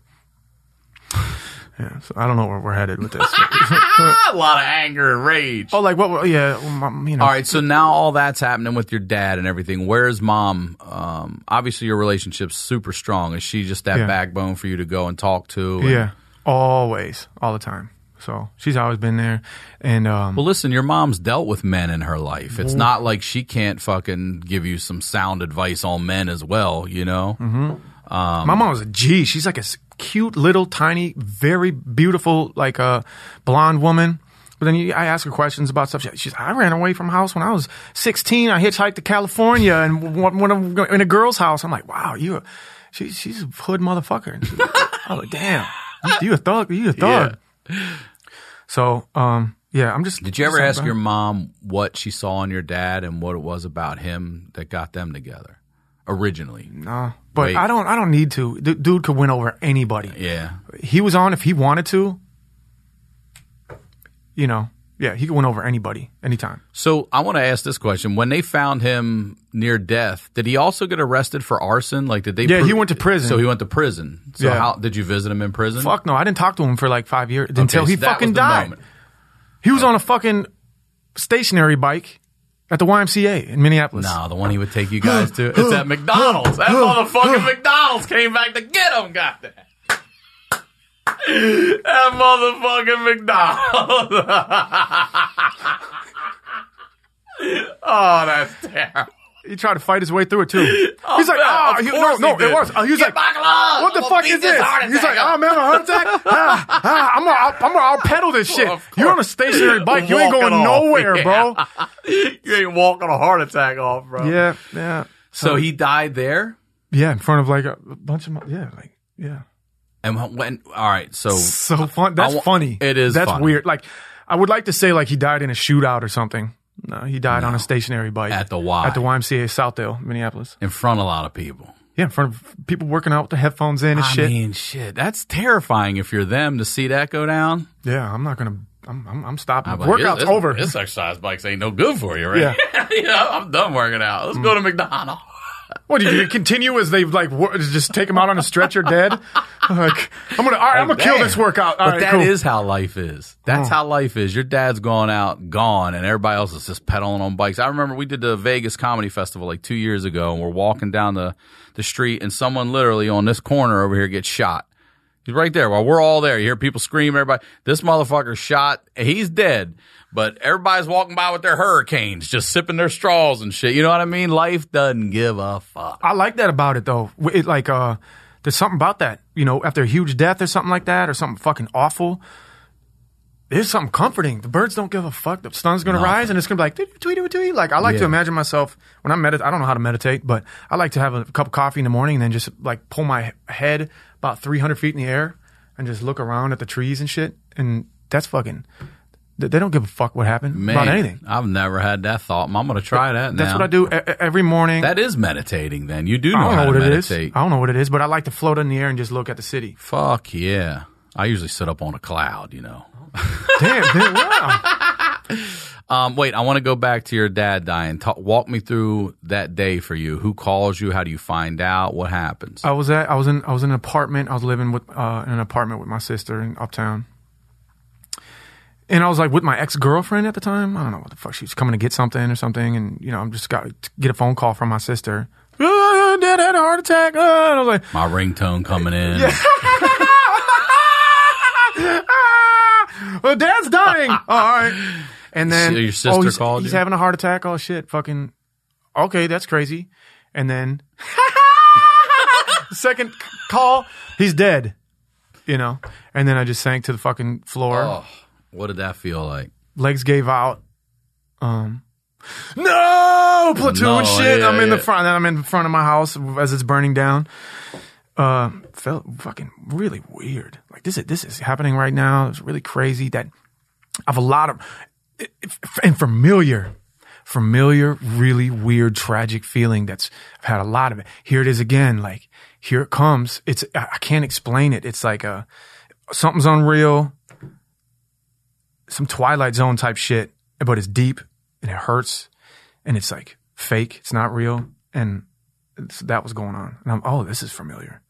S3: Yeah. So I don't know where we're headed with this.
S1: a lot of anger and rage.
S3: oh, like what? Yeah. well, You know.
S1: All right, so now all that's happening with your dad and everything. Where's mom? Um, obviously, your relationship's super strong. Is she just that
S3: Yeah.
S1: backbone for you to go and talk to? and-
S3: Yeah. Always. All the time. So she's always been there. And um,
S1: Well, listen, your mom's dealt with men in her life. It's not like she can't fucking give you some sound advice on men as well, you know?
S3: Mm-hmm. my mom was a G. She's like a cute little tiny, very beautiful, like a blonde woman. But then you, I ask her questions about stuff. She- She's, I ran away from house when I was 16. I hitchhiked to California and when I'm in a girl's house. I'm like, wow, you, a, she, she's a hood motherfucker. She's I was like, damn, you, you a thug, you a thug. So, um, yeah, I'm just.
S1: Did you ever ask your mom what she saw in your dad and what it was about him that got them together originally?
S3: No, but
S1: Wait.
S3: I don't. I don't need to. D- dude could win over anybody.
S1: Yeah.
S3: He was on if he wanted to. You know, yeah, he could win over anybody anytime.
S1: So I want to ask this question: When they found him near death, did he also get arrested for arson? Like, did they?
S3: Yeah, he went to prison.
S1: So he went to prison. So
S3: Yeah.
S1: how did you visit him in prison?
S3: Fuck no, I didn't talk to him for like five years
S1: Okay,
S3: until he
S1: so
S3: fucking died.
S1: moment.
S3: He was on a fucking stationary bike at the YMCA in Minneapolis.
S1: No, the one he would take you guys to. It's at McDonald's. That motherfucking McDonald's came back to get him. Goddamn. That motherfucking McDonald's. oh, that's terrible.
S3: He tried to fight his way through it too. He's like,
S1: yeah,
S3: oh,
S1: of
S3: he- no,
S1: course
S3: no,
S1: did.
S3: it was. Uh, he was
S1: Get
S3: like,
S1: my gloves.
S3: what the
S1: I'm
S3: fuck is
S1: this
S3: this?
S1: heart
S3: He's like,
S1: attack
S3: oh man, a heart attack. ah, ah, I'm gonna, I'll, I'm gonna, I'll pedal this shit.
S1: Of
S3: You're on a stationary bike. You ain't going
S1: off.
S3: nowhere, bro.
S1: you ain't walking a heart attack off, bro.
S3: Yeah, yeah,
S1: So he died there?
S3: yeah. In front of like a bunch of, mo- yeah, like, yeah.
S1: And when, all right, so
S3: So fun. That's
S1: wa-
S3: funny.
S1: it is
S3: That's
S1: funny.
S3: weird. Like, I would like to say like he died in a shootout or something. No, he died on a stationary bike
S1: At the Y.
S3: at the YMCA Southdale, Minneapolis.
S1: in front of a lot of people.
S3: Yeah, in front of people working out with the headphones in and
S1: I
S3: shit.
S1: mean, shit, that's terrifying if you're them to see that go down.
S3: yeah, I'm not gonna. I'm. I'm, I'm stopping.
S1: I'm like,
S3: Workout's
S1: this,
S3: over.
S1: This exercise bikes ain't no good for you, right?
S3: Yeah.
S1: you know, I'm done working out. Let's go to McDonald's.
S3: What are you gonna continue as they like wor- just take him out on a stretcher dead? Like I'm gonna. All right, I'm gonna kill this workout. All
S1: but
S3: right,
S1: that is
S3: cool.
S1: how life is. That's mm. how life is. Your dad's gone out, gone, and everybody else is just pedaling on bikes. I remember we did the Vegas Comedy Festival like two years ago, and we're walking down the, the street, and someone literally on this corner over here gets shot. He's right there. While we're all there, you hear people scream. Everybody, this motherfucker shot. He's dead, but everybody's walking by with their hurricanes, just sipping their straws and shit. You know what I mean? Life doesn't give a fuck.
S3: I like that about it though. It like uh, there's something about that. You know, after a huge death or something like that, or something fucking awful. There's something comforting. The birds don't give a fuck. The sun's gonna rise and it's gonna be like tweet tweet tweet. Like I like to imagine myself when I meditate. I don't know how to meditate, but I like to have a cup of coffee in the morning and then just like pull my head about 300 feet in the air and just look around at the trees and shit. And that's fucking. They don't give a fuck what happened
S1: Man,
S3: about anything.
S1: I've never had that thought. I'm gonna try that.
S3: That's
S1: now.
S3: what I do every morning.
S1: That is meditating. Then you do know,
S3: I don't know
S1: to
S3: what it is.
S1: meditate.
S3: I don't know what it is, but I like to float in the air and just look at the city.
S1: Fuck yeah! I usually sit up on a cloud. You know.
S3: Damn, damn wow.
S1: Um, wait, I want to go back to your dad dying. Talk, walk me through that day for you. Who calls you? How do you find out? What happens?
S3: I was at I was in I was in an apartment. I was living with uh, in an apartment with my sister in Uptown. And I was like with my ex girlfriend at the time. I don't know what the fuck. She was coming to get something or something, and you know I'm just got to get a phone call from my sister. Uh, Dad had a heart attack. Uh, and I was like,
S1: My ringtone coming in.
S3: ah, well, Dad's dying. All right. And then
S1: your sister
S3: oh, he's,
S1: called
S3: he's
S1: you?
S3: having a heart attack. Oh shit, fucking. Okay, that's crazy. And then second call, he's dead. You know. And then I just sank to the fucking floor.
S1: Oh, what did that feel like?
S3: Legs gave out. Um. No platoon
S1: No,
S3: shit.
S1: yeah,
S3: I'm in the
S1: yeah.
S3: front. I'm in front of my house as it's burning down. Uh, felt fucking really weird. Like this is this is happening right now. It's really crazy that I have a lot of and familiar, familiar, really weird, tragic feeling. That's I've had a lot of it. Here it is again. Like here it comes. It's I can't explain it. It's like a something's unreal, some Twilight Zone type shit, but it's deep and it hurts, and it's like fake. It's not real, and that was going on. And I'm oh, this is familiar,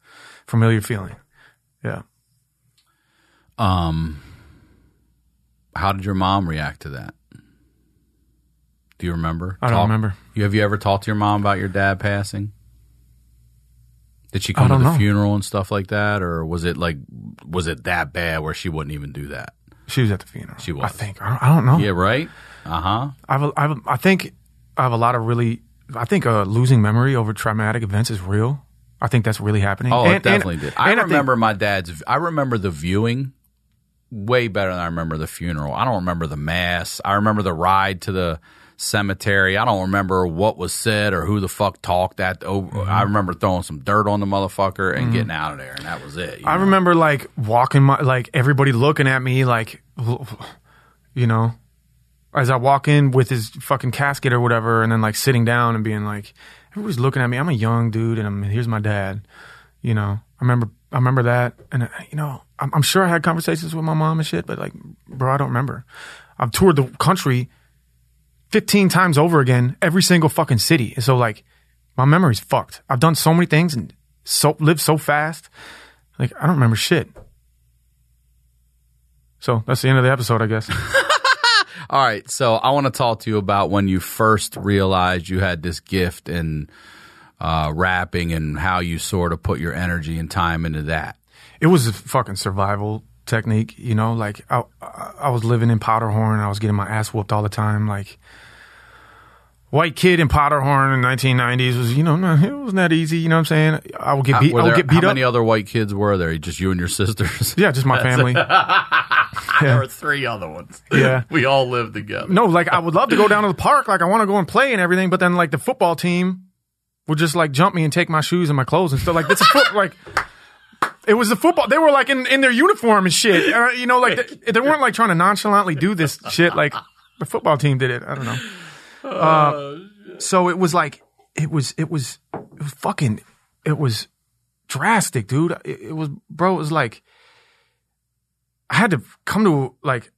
S3: familiar feeling. Yeah.
S1: Um, how did your mom react to that? Do you remember?
S3: I don't
S1: Talk-
S3: remember.
S1: You have you ever talked to your mom about your dad passing? Did she come to the
S3: know.
S1: funeral and stuff like that, or was it like was it that bad where she wouldn't even do that?
S3: She was at the funeral.
S1: She was.
S3: I think. I don't, I don't know.
S1: Yeah, right. Uh huh.
S3: I have, a, I, have a, I think I have a lot of really. I think uh, losing memory over traumatic events is real. I think that's really happening.
S1: Oh,
S3: And-
S1: it
S3: and-
S1: definitely did. I
S3: and think-
S1: remember my dad's. I remember the viewing way better than I remember the funeral. I don't remember the mass. I remember the ride to the cemetery. I don't remember what was said or who the fuck talked at. Oh,
S3: Mm-hmm.
S1: I remember throwing some dirt on the motherfucker and getting out of there, and that was it. you
S3: I
S1: know?
S3: remember like walking my like everybody looking at me like you know as I walk in with his fucking casket or whatever and then like sitting down and being like everybody's looking at me I'm a young dude and I'm here's my dad you know I remember I remember that and uh, you know I'm, I'm sure I had conversations with my mom and shit but like bro I don't remember I've toured the country 15 times over again every single fucking city and so like my memory's fucked I've done so many things and so lived so fast like I don't remember shit. So that's the end of the episode, I guess.
S1: All right, so I want to talk to you about when you first realized you had this gift in uh, rapping and how you sort of put your energy and time into that.
S3: it was a fucking survival technique, you know. Like I, I I was living in Powderhorn, I was getting my ass whooped all the time. Like white kid in Powderhorn in 1990s was, you know, it wasn't that easy. You know what I'm saying? I would get beat.
S1: Were
S3: I would
S1: there-
S3: get beat
S1: how
S3: up.
S1: many other white kids were there? Just you and your sisters?
S3: yeah, just my family.
S1: There were three other ones.
S3: Yeah.
S1: we all lived together.
S3: No, like I would love to go down to the park. Like I want to go and play and everything, but then like the football team would just like jump me and take my shoes and my clothes and stuff. Like that's a foot. Like it was the football. They were like in, in their uniform and shit. Uh, you know, like they, they weren't like trying to nonchalantly do this shit. Like the football team did it. I don't know. Uh, so it was like it was it was it was fucking it was drastic, dude. It, it was bro. It was like I had to come to like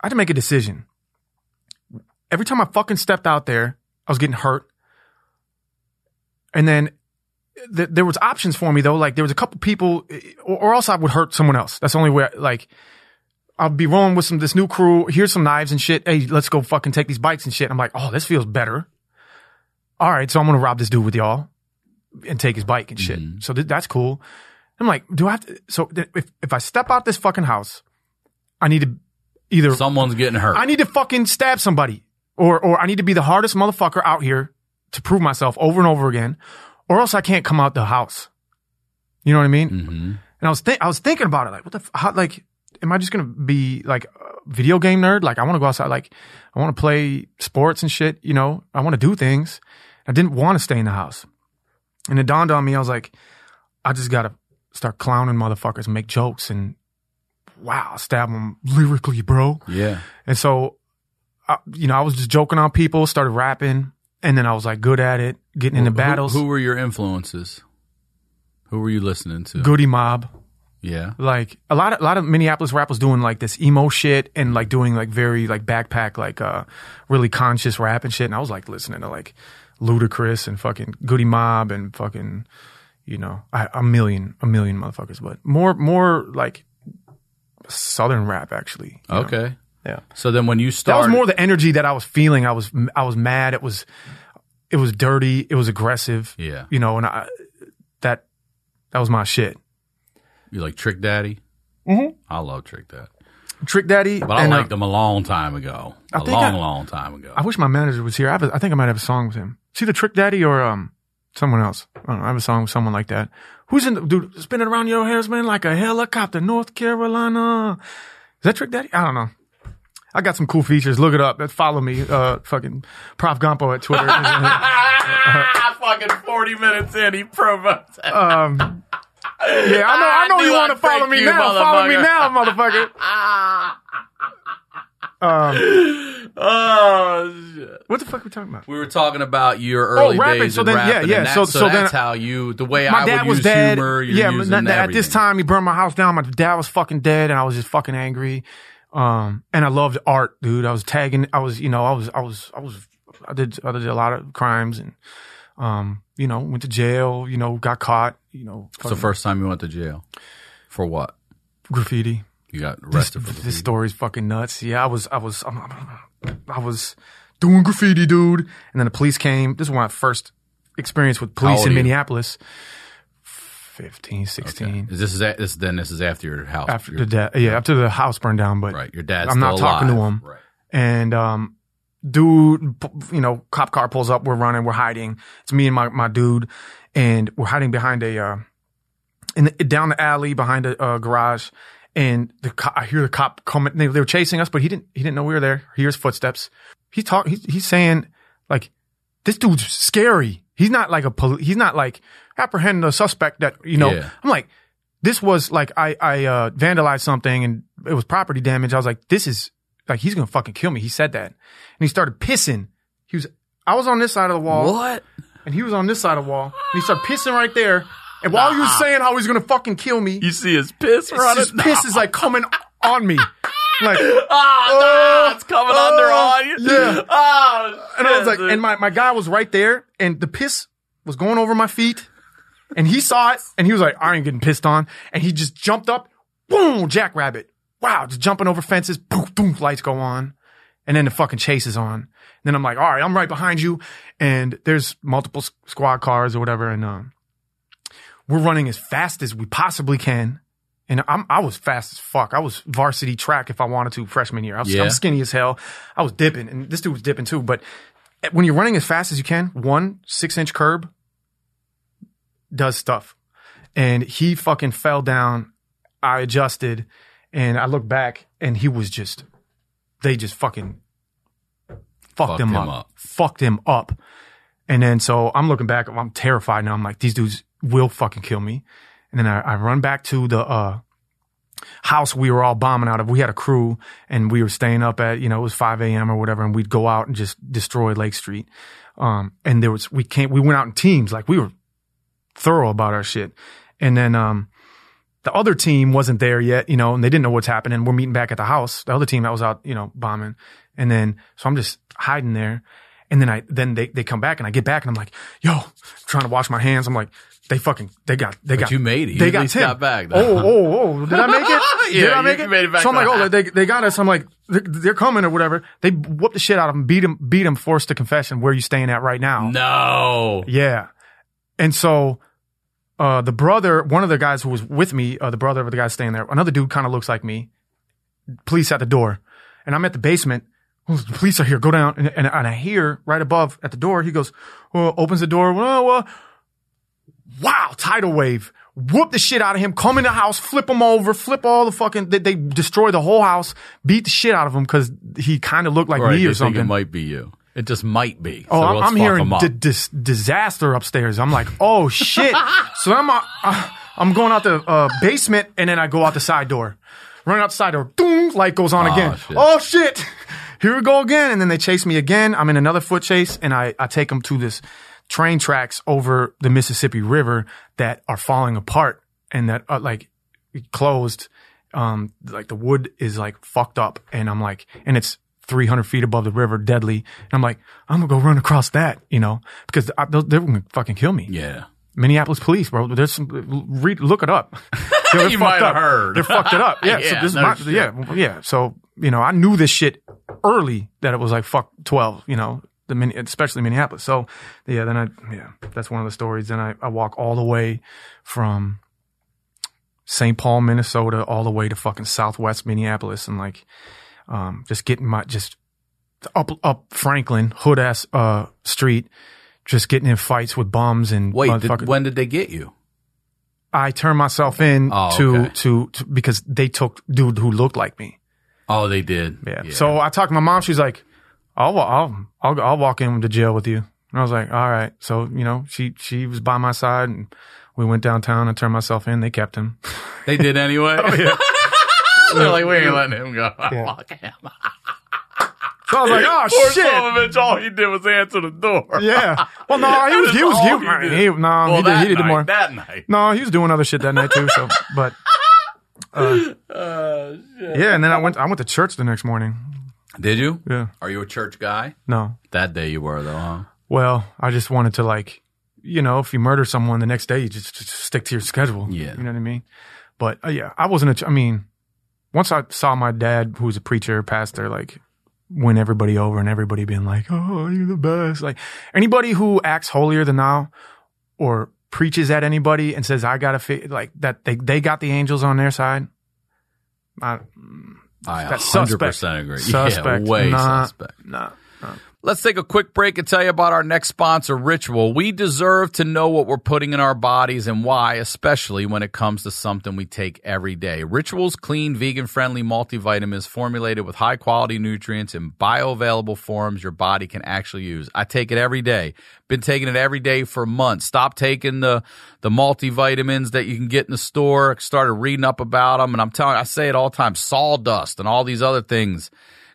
S3: I had to make a decision every time I fucking stepped out there, I was getting hurt. And then th- there was options for me though. Like there was a couple people, or, or else I would hurt someone else. That's the only way. Like I'll be rolling with some this new crew. Here's some knives and shit. Hey, let's go fucking take these bikes and shit. I'm like, oh, this feels better. All right, so I'm gonna rob this dude with y'all and take his bike and shit. Mm-hmm. So th- that's cool. I'm like, do I have to? So th- if if I step out this fucking house, I need to either
S1: Someone's getting hurt.
S3: I need to fucking stab somebody, or or I need to be the hardest motherfucker out here to prove myself over and over again, or else I can't come out the house. You know what I mean?
S1: hmm
S3: And I was think I was thinking about it, like, what the f- how, like, am I just gonna be like a video game nerd? Like, I want to go outside, like, I want to play sports and shit. You know, I want to do things. I didn't want to stay in the house, and it dawned on me. I was like, I just gotta start clowning motherfuckers, and make jokes, and wow, stab them lyrically, bro.
S1: Yeah.
S3: And so, I, you know, I was just joking on people, started rapping, and then I was like good at it, getting into
S1: Who-
S3: battles.
S1: Who, were your influences? Who were you listening to?
S3: Goodie Mob,
S1: Yeah.
S3: like a lot of a lot of Minneapolis rap was doing like this emo shit and like doing like very like backpack like uh really conscious rap and shit. And I was like listening to like Ludacris and fucking Goodie Mob and fucking you know I, a million a million motherfuckers, but more more like southern rap actually. Okay. know? Yeah.
S1: So then when you
S3: start,
S1: That
S3: was more the energy that I was feeling. I was I was mad. It was it was dirty. It was aggressive.
S1: Yeah.
S3: You know, and I that that was my shit.
S1: you like Trick Daddy? Mm-hmm. I love Trick Daddy.
S3: Trick Daddy.
S1: But I
S3: uh,
S1: liked him a long time ago. A long,
S3: I-
S1: long time ago.
S3: I wish my manager was here. I, a, I think I might have a song with him. See the Trick Daddy or um someone else. I don't know. I have a song with someone like that. Who's in the dude spinning around your hairs, man, like a helicopter, North Carolina. Is that Trick Daddy? I don't know. I got some cool features. Look it up. Follow me. Uh, fucking Prof Gampo at Twitter.
S1: fucking 40 minutes in, he promotes it.
S3: Um, yeah, I know. I know
S1: I
S3: you want to follow me
S1: you,
S3: now. Follow me now, motherfucker. Um,
S1: oh, shit.
S3: what the fuck are we talking about?
S1: We were talking about your early
S3: rapping.
S1: days
S3: So
S1: of
S3: then- yeah,
S1: rapping,
S3: yeah.
S1: and that-
S3: So-
S1: so,
S3: so
S1: that's
S3: then-
S1: how you, the way
S3: My
S1: I
S3: dad
S1: would
S3: was
S1: use
S3: dead.
S1: humor, you're
S3: yeah,
S1: using
S3: but at this time he burned my house down. My dad was fucking dead, and I was just fucking angry. Um, and I loved art, dude. I was tagging. I was, you know, I was, I was, I was, I did, I did a lot of crimes, and um, you know, went to jail. You know, got caught. You know,
S1: It's the first time you went to jail. For what?
S3: graffiti.
S1: You got
S3: This,
S1: arrested for
S3: this story's fucking nuts. Yeah, I was, I was, I'm, was doing graffiti, dude. And then the police came. This is my first experience with police in
S1: you?
S3: Minneapolis. 15, 16.
S1: Is this is a, this then this is after your house
S3: After
S1: your,
S3: the death, yeah, after the house burned down, but
S1: right your dad's
S3: I'm not talking to him.
S1: Right.
S3: and um dude you know cop car pulls up we're running we're hiding it's me and my, my dude and we're hiding behind a uh in the, down the alley behind a uh, garage and the co- I hear the cop coming they, they were chasing us but he didn't he didn't know we were there he hears footsteps he's talk he's, he's saying like this dude's scary he's not like a poli- he's not like apprehending the suspect that you know
S1: Yeah.
S3: I'm like this was like I I uh, vandalized something and it was property damage. I was like, this is like he's gonna fucking kill me. He said that, and he started pissing. He was I was on this side of the wall,
S1: What?
S3: and he was on this side of the wall, and he started pissing right there. And while he was saying how he's gonna fucking kill me,
S1: You see his piss running?
S3: his piss is like coming on me, like.
S1: Ah,
S3: Oh,
S1: nah, it's coming
S3: oh,
S1: under on you.
S3: yeah.
S1: Oh,
S3: And I was like, and my, my guy was right there, and the piss was going over my feet. And he saw it, and he was like, I ain't getting pissed on. And he just jumped up, boom, jackrabbit. Wow, just jumping over fences, boom, boom, lights go on. And then the fucking chase is on. And then I'm like, all right, I'm right behind you. And there's multiple squad cars or whatever. And, um, we're running as fast as we possibly can. And I'm, I was fast as fuck. I was varsity track if I wanted to freshman year. I was,
S1: Yeah.
S3: I'm skinny as hell. I was dipping and this dude was dipping too. But when you're running as fast as you can, one six inch curb does stuff. And he fucking fell down. I adjusted and I looked back and he was just, they just fucking fucked,
S1: Fucked
S3: him,
S1: him
S3: up.
S1: up.
S3: Fucked him up. And then so I'm looking back, I'm terrified now. I'm like, these dudes will fucking kill me. And then I, I run back to the, uh, house we were all bombing out of. We had a crew and we were staying up at, you know, it was 5 a.m. or whatever. And we'd go out and just destroy Lake Street. Um, and there was, we came, we went out in teams. Like we were thorough about our shit. And then, um, the other team wasn't there yet, you know, and they didn't know what's happening. We're meeting back at the house. The other team that was out, you know, bombing. And then, so I'm just hiding there. And then I, then they, they come back and I get back and I'm like, yo, I'm trying to wash my hands. I'm like, they fucking, they got, they got,
S1: you made it. You
S3: They got Tim.
S1: got back, though.
S3: Oh, oh, oh, did I make it?
S1: Yeah,
S3: did I make
S1: you
S3: it?
S1: made it back
S3: so I'm like, oh, they, they got us. I'm like, they're, they're coming or whatever. They whooped the shit out of him, beat him, beat him, forced to confession. Where are you staying at right now?
S1: No.
S3: Yeah. And so, uh, the brother, one of the guys who was with me, uh, the brother of the guy staying there, another dude kind of looks like me. Police at the door. And I'm at the basement. Oh, the police are here. Go down. And, and, and I hear right above at the door, he goes, oh, opens the door. Oh, uh, wow, tidal wave. Whoop the shit out of him. Come in the house, flip him over, flip all the fucking, they, they destroy the whole house, beat the shit out of him because he kind of looked like
S1: Right,
S3: me or something.
S1: It might be you. It just might be.
S3: Oh,
S1: So
S3: I'm, I'm hearing
S1: 'em up.
S3: di- dis- disaster upstairs. I'm like, oh shit. so I'm, uh, uh, I'm going out the uh, basement and then I go out the side door. Run out the side door. Doom, light goes on
S1: Oh,
S3: again.
S1: shit.
S3: Oh shit. Here we go again. And then they chase me again. I'm in another foot chase and I, I take them to this train tracks over the Mississippi River that are falling apart and that are like closed. Um, like the wood is like fucked up and I'm like, and it's 300 feet above the river, deadly. And I'm like, I'm gonna go run across that, you know, because I, they're, they're gonna fucking kill me.
S1: yeah.
S3: Minneapolis police, bro. There's some, read, look it up. They're
S1: You
S3: fucked
S1: might have heard.
S3: They're fucked it up. Yeah. so
S1: Yeah,
S3: this is my, yeah, yeah. So, you know, I knew this shit early that it was like, fuck 12, you know, the especially Minneapolis. So, yeah, then I, yeah, that's one of the stories. Then I, I walk all the way from St. Paul, Minnesota, all the way to fucking Southwest Minneapolis and like, um, just getting my, just up, up Franklin, hood ass, uh, street, just getting in fights with bums and
S1: Wait, did, when did they get you?
S3: I turned myself in
S1: Oh,
S3: to,
S1: okay.
S3: to to because they took dude who looked like me.
S1: Oh, they did.
S3: Yeah. So I talked to my mom. She's like, "I'll I'll I'll I'll walk into jail with you." And I was like, "All right." So you know, she she was by my side, and we went downtown and turned myself in. They kept him.
S1: they did anyway. They're like, we ain't letting him go. Fuck him.
S3: So I was like, "Oh
S1: Poor
S3: shit."
S1: son of a bitch, all he did was answer the door.
S3: Yeah. Well, no, he was he was
S1: All
S3: he,
S1: he did.
S3: he, no,
S1: Well,
S3: he did
S1: that
S3: he did
S1: night,
S3: more.
S1: That night.
S3: No, he was doing other shit that night too. So, but uh, yeah, and then I went I went to church the next morning.
S1: Did you?
S3: Yeah.
S1: Are you a church guy?
S3: No,
S1: That day you were though, huh?
S3: Well, I just wanted to like, you know, if you murder someone the next day, you just, just stick to your schedule.
S1: Yeah.
S3: You know what I mean? But uh, yeah, I wasn't a, ch- I mean, once I saw my dad, who's a preacher, pastor, like win everybody over and everybody being like, "Oh, you're the best." Like anybody who acts holier than thou or preaches at anybody and says, "I got to fi-, like that," they they got the angels on their side. I,
S1: mm,
S3: I
S1: 100%
S3: suspect.
S1: agree.
S3: Suspect.
S1: Yeah, way
S3: Nah.
S1: suspect.
S3: nah,
S1: Let's take a quick break and tell you about our next sponsor, Ritual. We deserve to know what we're putting in our bodies and why, especially when it comes to something we take every day. Ritual's clean, vegan friendly multivitamins formulated with high quality nutrients in bioavailable forms your body can actually use. I take it every day. Been taking it every day for months. Stop taking the, the multivitamins that you can get in the store. Started reading up about them. And I'm telling I say it all the time, sawdust and all these other things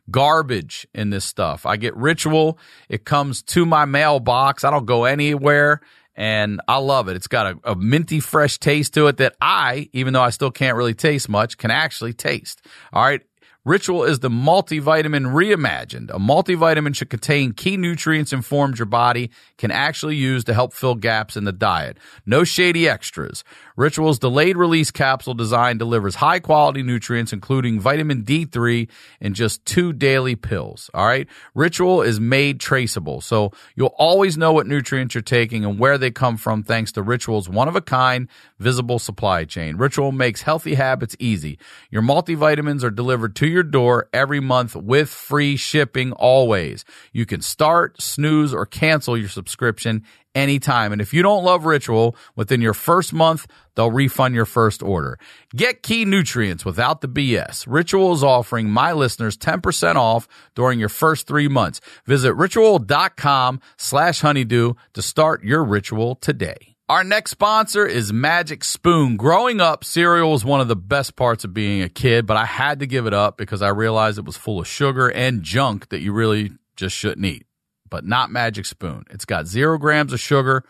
S1: garbage in this stuff. I get ritual. It comes to my mailbox. I don't go anywhere and I love it. It's got a, a minty fresh taste to it that I, even though I still can't really taste much, can actually taste. All right. Ritual is the multivitamin reimagined. A multivitamin should contain key nutrients and forms your body can actually use to help fill gaps in the diet. No shady extras. Ritual's delayed release capsule design delivers high quality nutrients, including vitamin D3 in just two daily pills. All right. Ritual is made traceable. So you'll always know what nutrients you're taking and where they come from thanks to Ritual's one of a kind visible supply chain. Ritual makes healthy habits easy. Your multivitamins are delivered to your door every month with free shipping always. You can start, snooze, or cancel your subscription anytime. And if you don't love Ritual within your first month, they'll refund your first order. Get key nutrients without the BS. Ritual is offering my listeners 10% off during your first three months. Visit ritual.com slash honeydew to start your ritual today. Our next sponsor is Magic Spoon. Growing up, cereal was one of the best parts of being a kid, but I had to give it up because I realized it was full of sugar and junk that you really just shouldn't eat. But not Magic Spoon. It's got zero grams of sugar,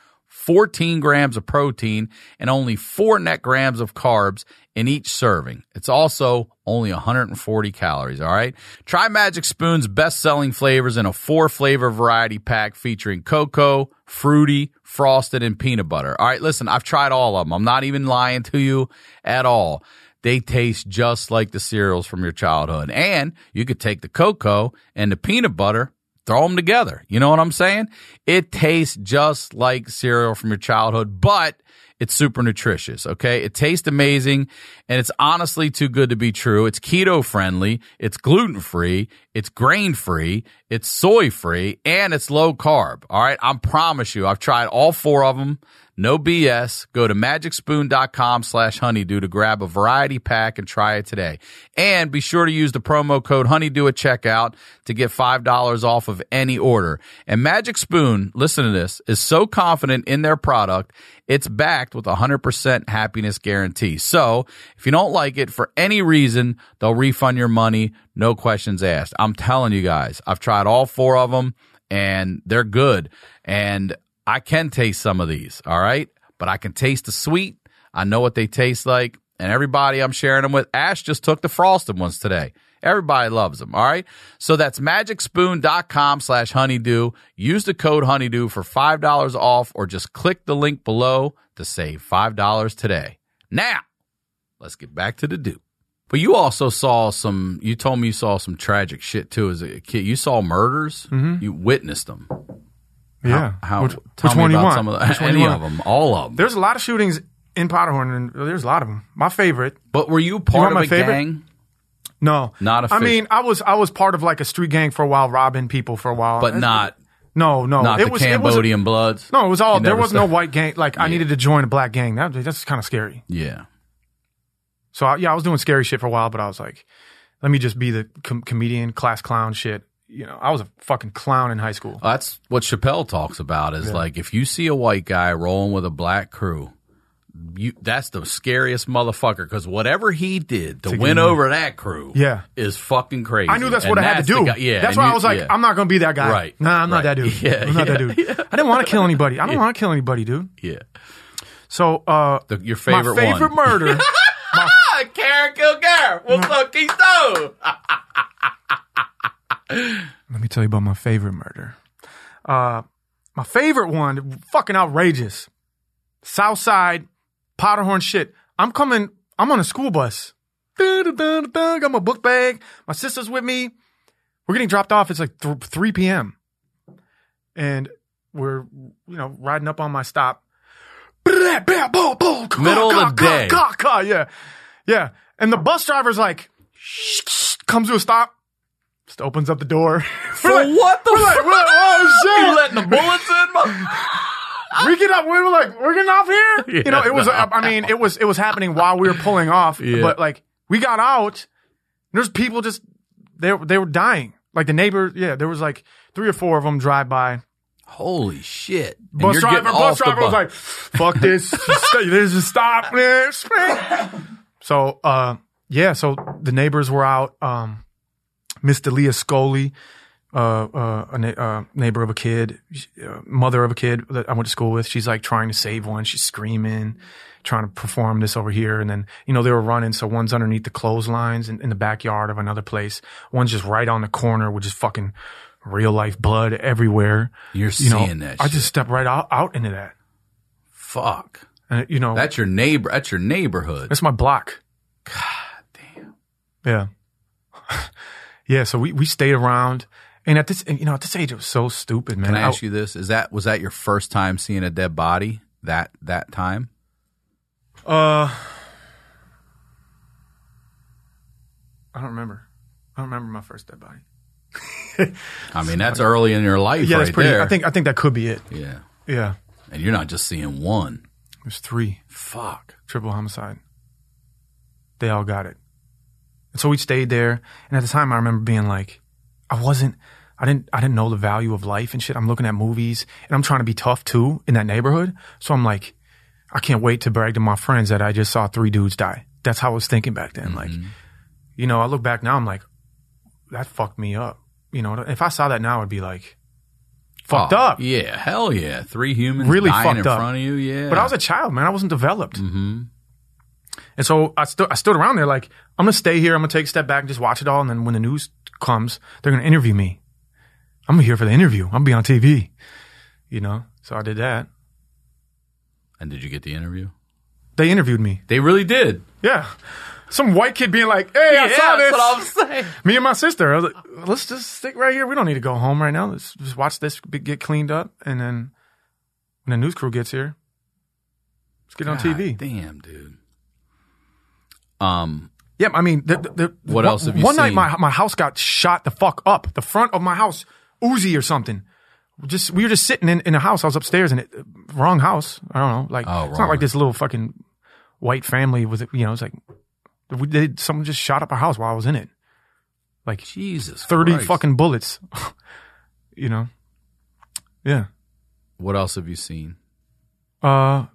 S1: 14 grams of protein, and only four net grams of carbs in each serving. It's also only 140 calories, all right? Try Magic Spoon's best selling flavors in a four flavor variety pack featuring cocoa, fruity, frosted, and peanut butter. All right, listen, I've tried all of them. I'm not even lying to you at all. They taste just like the cereals from your childhood. And you could take the cocoa and the peanut butter throw them together. You know what I'm saying? It tastes just like cereal from your childhood, but it's super nutritious. Okay. It tastes amazing and it's honestly too good to be true. It's keto friendly. It's gluten free. It's grain free. It's soy free and it's low carb. All right. I promise you, I've tried all four of them. No BS. Go to magicspoon.com slash honeydew to grab a variety pack and try it today. And be sure to use the promo code honeydew at checkout to get $5 off of any order. And Magic Spoon, listen to this, is so confident in their product, it's backed with a 100% happiness guarantee. So if you don't like it for any reason, they'll refund your money. No questions asked. I'm telling you guys, I've tried all four of them and they're good. And I can taste some of these, all right? But I can taste the sweet. I know what they taste like. And everybody I'm sharing them with, Ash just took the frosted ones today. Everybody loves them, all right? So that's magicspoon.com slash honeydew. Use the code honeydew for $5 off or just click the link below to save $5 today. Now, let's get back to the Dew. But you also saw some, you told me you saw some tragic shit too as a kid. You saw murders. Mm-hmm. You witnessed them.
S3: Yeah.
S1: How?
S3: which,
S1: tell
S3: which
S1: me
S3: one you want?
S1: some of the,
S3: Which
S1: any
S3: you
S1: of them, all of them.
S3: There's a lot of shootings in Powderhorn, and there's a lot of them. My favorite.
S1: but were you part of
S3: my
S1: a
S3: favorite?
S1: gang?
S3: No,
S1: Not
S3: I
S1: official.
S3: mean, I was I was part of like a street gang for a while, robbing people for a while,
S1: But not
S3: No, no,
S1: not
S3: it
S1: the
S3: was it was
S1: Cambodian Bloods.
S3: no, it was all. There was no white gang. Like I needed to join a black gang. That that's kind of scary.
S1: Yeah.
S3: So I, yeah, I was doing scary shit for a while, but I was like, let me just be the com- comedian, class clown shit. You know, I was a fucking clown in high school.
S1: That's what Chappelle talks about is like if you see a white guy rolling with a black crew, you that's the scariest motherfucker because whatever he did to, win
S3: get
S1: over that crew
S3: Yeah.
S1: is fucking crazy.
S3: I knew that's
S1: And
S3: what I had to do.
S1: guy- yeah.
S3: that's why
S1: you-
S3: I was like,
S1: yeah.
S3: I'm not gonna be that guy.
S1: Right,
S3: Nah, I'm not that dude.
S1: Yeah,
S3: I'm not that
S1: yeah,
S3: dude. I didn't want to kill anybody. I don't want to kill anybody, dude.
S1: yeah.
S3: So, uh,
S1: The, your favorite,
S3: my favorite
S1: one.
S3: murder.
S1: Ah, Karen Kilgariff. What's up, Keystone?
S3: Let me tell you about my favorite murder. Uh, my favorite one, fucking outrageous. Southside, Powderhorn shit. I'm coming, I'm on a school bus got my book bag. My sister's with me. We're getting dropped off. It's like th- 3 p.m. And we're, you know, riding up on my stop.
S1: Middle of the day.
S3: Yeah. Yeah. And the bus driver's like, comes to a stop, just opens up the door.
S1: For what the
S3: We're like,
S1: fuck?
S3: we're like, oh
S1: You letting the bullets in? mo-
S3: we get up. We were like, we're getting off here. you know, it was.
S1: no.
S3: I mean, it was. It was happening while we were pulling off.
S1: Yeah.
S3: But like, we got out. There's people just they they were dying. Like the neighbor. Yeah, there was like three or four of them drive by.
S1: Holy shit! And
S3: Bus driver. Bus driver was like, "Fuck this. This is stop this." So, uh, yeah. So the neighbors were out. Um, Mr. Leah Scully, uh, uh, a na- uh, neighbor of a kid, uh, mother of a kid that I went to school with. She's like trying to save one. She's screaming, trying to perform this over here. And then, you know, they were running. So one's underneath the clotheslines in, in the backyard of another place. One's just right on the corner with just fucking real life blood everywhere.
S1: You're
S3: You know,
S1: seeing that.
S3: I
S1: shit.
S3: just stepped right out, out into that.
S1: fuck.
S3: And, you know,
S1: That's your neighbor. That's your neighborhood.
S3: that's my block.
S1: God damn.
S3: Yeah. yeah. So we, we stayed around. And at this, you know, at this age, it was so stupid, man.
S1: Can I ask you this? Is that was that your first time seeing a dead body? That that time?
S3: Uh, I don't remember. I don't remember my first dead body.
S1: I mean, that's early in your life,
S3: Yeah,
S1: right
S3: that's pretty.
S1: there.
S3: I think I think that could be it.
S1: Yeah,
S3: Yeah,
S1: and you're not just seeing one.
S3: there's three
S1: Fuck.
S3: triple homicide. They all got it, and so we stayed there. And at the time, I remember being like, I wasn't. I didn't. I didn't know the value of life and shit. I'm looking at movies, and I'm trying to be tough too in that neighborhood. So I'm like, I can't wait to brag to my friends that I just saw three dudes die. That's how I was thinking back then. Like, you know, I look back now, I'm like, that fucked me up. You know, if I saw that now, I'd be like, fucked
S1: Oh,
S3: up.
S1: Yeah, hell yeah. Three humans
S3: Really fucked
S1: in
S3: up.
S1: front of you. Yeah,
S3: But I was a child, man. I wasn't developed.
S1: hmm
S3: And so I stood, I stood around there like, I'm going to stay here. I'm going to take a step back and just watch it all. And then when the news comes, they're going to interview me. I'm here for the interview. I'm going to be on TV, you know? So I did that.
S1: And did you get the interview?
S3: They interviewed me.
S1: They really did.
S3: Yeah. Some white kid being like, hey, I saw this.
S1: that's what I'm saying.
S3: me and my sister. I was like, let's just stick right here. We don't need to go home right now. Let's just watch this be- get cleaned up. And then when the news crew gets here, let's get on TV.
S1: Damn, dude. Um,
S3: Yeah, I mean, the, the, the-
S1: What
S3: one,
S1: else have you
S3: One night, my my house got shot the fuck up. The front of my house, Uzi or something. Just we were just sitting in in a house. I was upstairs in it. Wrong house. I don't know. Like
S1: Oh,
S3: it's not like this little fucking white family with you know. It's like we did. Someone just shot up our house while I was in it. Like
S1: Jesus,
S3: thirty
S1: Christ.
S3: fucking bullets. you know. Yeah.
S1: What else have you seen?
S3: Uh,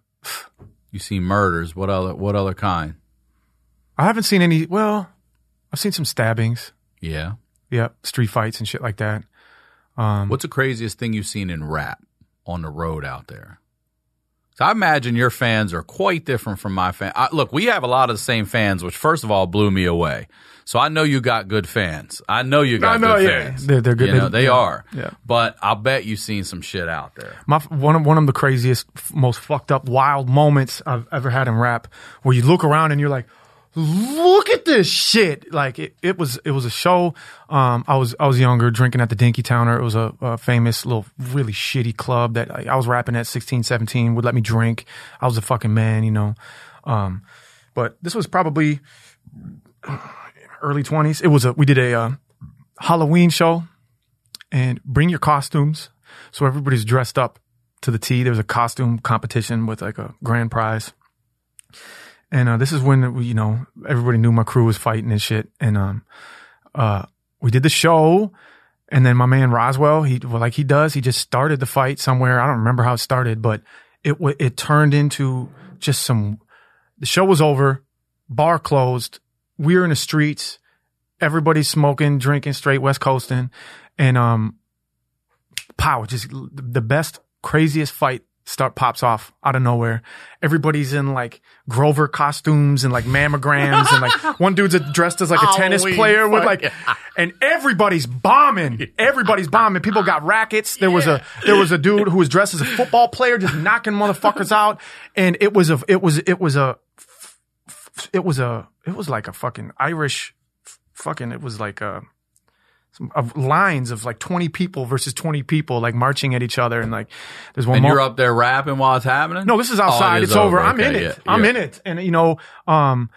S1: You seen murders? What other? What other kind?
S3: I haven't seen any. Well, I've seen some stabbings.
S1: Yeah.
S3: Yep, street fights and shit like that. Um,
S1: What's the craziest thing you've seen in rap on the road out there? So I imagine your fans are quite different from my fan. I, look, we have a lot of the same fans, which first of all blew me away. So I know you got good fans. I know you got
S3: I know,
S1: good
S3: yeah.
S1: fans.
S3: They're- they're good.
S1: You know,
S3: They-
S1: they
S3: yeah.
S1: are.
S3: Yeah.
S1: But I'll bet you've seen some shit out there.
S3: my one of one of the craziest, most fucked up, wild moments I've ever had in rap, where you look around and you're like, "Look at this shit!" Like it, it was it was a show. Um, I was I was younger, drinking at the Dinkytowner. It was a, a famous little, really shitty club that I, I was rapping at 16, 17. Would let me drink. I was a fucking man, you know. Um, but this was probably early twenties. It was a we did a uh, Halloween show and bring your costumes. So everybody's dressed up to the T. There was a costume competition with like a grand prize. And uh, this is when you know everybody knew my crew was fighting and shit. And um, uh, we did the show, and then my man Roswell, he well, like he does, he just started the fight somewhere. I don't remember how it started, but it it turned into just some. The show was over, bar closed. We were in the streets. Everybody's smoking, drinking, straight West Coasting, and um, pow, just the best, craziest fight start pops off out of nowhere. Everybody's in like Grover costumes and like mammograms and like one dude's dressed as like a tennis
S1: Halloween
S3: player with like, and everybody's bombing. Everybody's bombing. People got rackets. There was a there was a dude who was dressed as a football player, just knocking motherfuckers out. And it was a it was it was a it was a it was like a fucking Irish fucking it was like a of lines of like 20 people versus 20 people like marching at each other and like there's one
S1: And you're up there rapping while it's happening?
S3: no, this is
S1: Oh,
S3: outside.
S1: is
S3: it's over. I'm
S1: Okay,
S3: in it.
S1: yeah,
S3: I'm
S1: yeah.
S3: in it. And you know, um,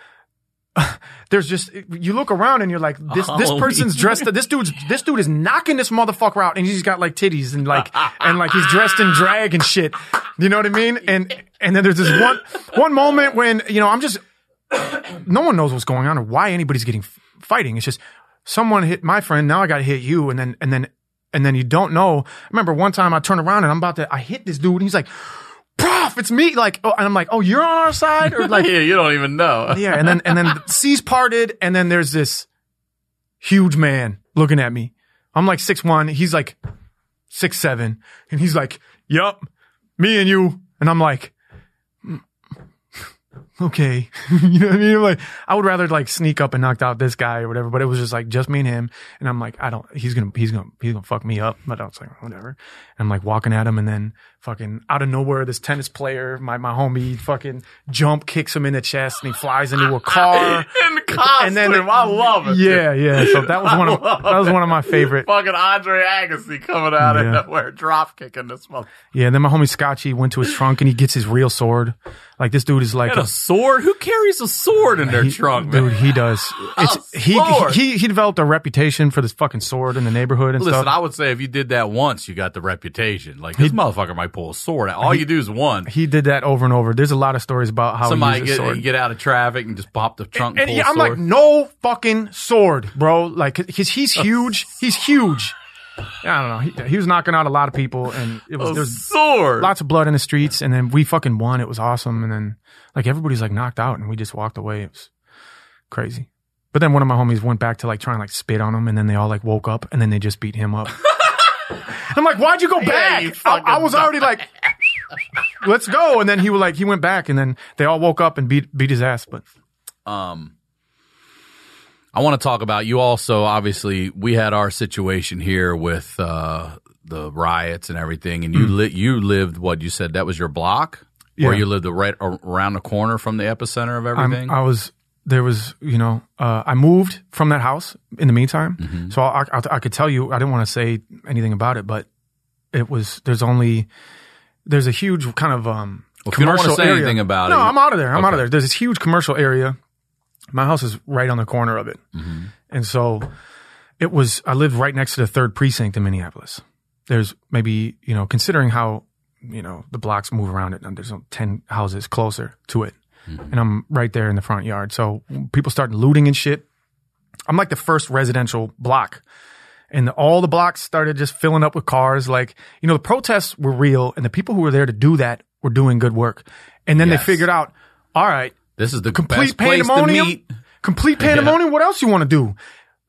S3: there's just you look around and you're like, this this
S1: Holy
S3: person's dressed. This dude's this dude is knocking this motherfucker out, and he's got like titties and like and like he's dressed in drag and shit. You know what I mean? And and then there's this one one moment when you know I'm just no one knows what's going on or why anybody's getting fighting. It's just someone hit my friend. Now I got to hit you, and then and then and then you don't know. I remember one time I turned around and I'm about to I hit this dude, and he's like, "Prof, it's me!" Like, oh, and I'm like, "Oh, you're on our side," or like,
S1: yeah, you don't even know.
S3: yeah. And then and then the seas parted, and then there's this huge man looking at me. I'm like six one. He's like six seven, and he's like, "Yup, me and you," and I'm like. "Mm, Okay, you know what I mean. Like, I would rather like sneak up and knock out this guy or whatever, but it was just like just me and him, and I'm like, I don't. He's gonna, he's gonna, he's gonna fuck me up. But I was like, whatever. And I'm like walking at him, and then fucking out of nowhere, this tennis player, my my homie, fucking jump kicks him in the chest, and he flies into a car.
S1: In the costume,
S3: And then-
S1: I love it.
S3: Yeah, yeah. So that was one of that was one of my favorite.
S1: Fucking Andre Agassi coming out
S3: Yeah.
S1: of nowhere, drop kicking this mother.
S3: Yeah. And then my homie Scotchy went to his trunk and he gets his real sword. Like this dude is like
S1: And a sword? Who carries a sword in their
S3: he-
S1: trunk, man?
S3: dude. He does. It's he, he he developed a reputation for this fucking sword in the neighborhood and
S1: Listen,
S3: stuff.
S1: I would say if you did that once, you got the reputation. Like this motherfucker might pull a sword out. All you do is one.
S3: he did that over and over. There's a lot of stories about how
S1: Somebody
S3: he a
S1: get get out of traffic and just pop the trunk and,
S3: and yeah,
S1: a
S3: I'm like, no fucking sword, bro. Like, cause he's huge. He's huge. I don't know. He, he was knocking out a lot of people, and it was
S1: a sword.
S3: lots of blood in the streets. And then we fucking won. It was awesome. And then like everybody's like knocked out, and we just walked away. It was crazy. But then one of my homies went back to like try and like spit on him, and then they all like woke up, and then they just beat him up. I'm like, why'd you go back?
S1: you
S3: I, I was already like, let's go. And then he was like, he went back, and then they all woke up and beat beat his ass. But
S1: um I want to talk about you also obviously we had our situation here with uh the riots and everything and you li- you lived what you said that was your block or you lived right around the corner from the epicenter of
S3: I'm-
S1: everything
S3: I was there was you know uh, I moved from that house in the meantime,
S1: Mm-hmm.
S3: so I, I, I could tell you I didn't want to say anything about it, but it was there's only there's a huge kind of um
S1: Well, if you don't wanna
S3: commercial
S1: say
S3: area.
S1: anything about
S3: no,
S1: it-
S3: I'm out of there. I'm out of there. There's this huge commercial area. My house is right on the corner of it,
S1: Mm-hmm.
S3: and so it was. I lived right next to the third precinct in Minneapolis. There's maybe you know considering how you know the blocks move around it, and there's ten houses closer to it and I'm right there in the front yard. So people started looting and shit. I'm like the first residential block. And all the blocks started just filling up with cars. Like, you know, the protests were real and the people who were there to do that were doing good work. And then
S1: Yes.
S3: they figured out, all right,
S1: this is the
S3: complete
S1: best place to
S3: pandemonium. Complete pandemonium. What else you want to do?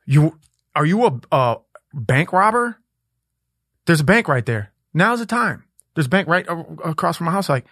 S3: You are you a, a bank robber? There's a bank right there. Now's the time. There's a bank right across from my house. Like,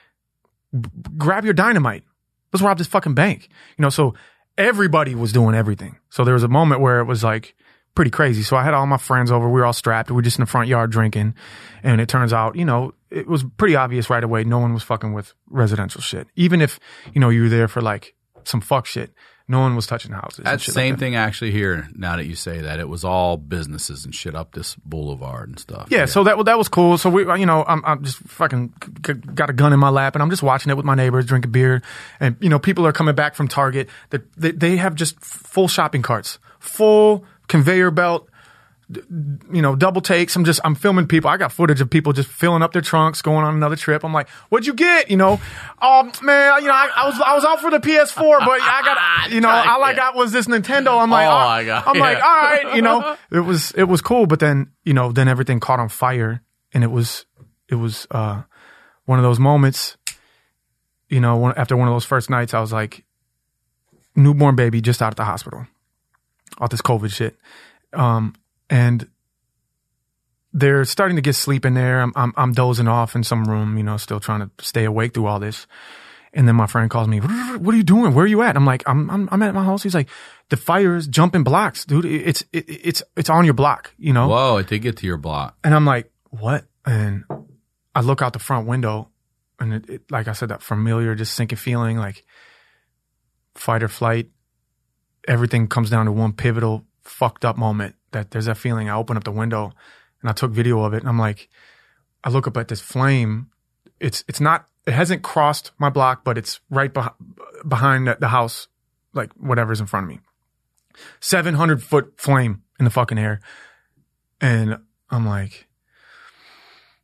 S3: b- grab your dynamite. Let's rob this fucking bank. You know, so everybody was doing everything. So there was a moment where it was like pretty crazy. So I had all my friends over. We were all strapped. We were just in the front yard drinking. And it turns out, you know, it was pretty obvious right away. No one was fucking with residential shit. Even if, you know, you were there for like some fuck shit. No one was touching houses. shit
S1: same
S3: like that.
S1: thing actually here. Now that you say that, it was all businesses and shit up this boulevard and stuff.
S3: Yeah, so that that was cool. So we, you know, I'm, I'm just fucking got a gun in my lap, and I'm just watching it with my neighbors, drinking beer, and you know, people are coming back from Target. That they, they have just full shopping carts, full conveyor belt, you know, double takes. I'm just I'm filming people. I got footage of people just filling up their trunks, going on another trip. I'm like, what'd you get? You know, oh man, you know, I, I was I was out for the PS4, but I got, you know, all I got was this Nintendo. I'm like,
S1: Oh, I got-
S3: I'm like, all right, you know, it was it was cool, but then you know, then everything caught on fire, and it was it was uh one of those moments. You know, one, after one of those first nights, I was like, newborn baby just out of the hospital, all this COVID shit, um, and they're starting to get sleep in there. I'm, I'm I'm dozing off in some room, you know, still trying to stay awake through all this. And then my friend calls me, "What are you doing? Where are you at?" I'm like, "I'm I'm, I'm at my house." He's like, "The fire is jumping blocks, dude. It's it, it's it's on your block, you know."
S1: Whoa, it did get to your block.
S3: And I'm like, "What?" And I look out the front window, and it, it, like I said, that familiar, just sinking feeling, like fight or flight. Everything comes down to one pivotal fucked up moment that there's that feeling. I open up the window and I took video of it and I'm like, I look up at this flame. It's, it's not, it hasn't crossed my block, but it's right beh- behind the, the house, like whatever's in front of me. 700 foot flame in the fucking air. And I'm like,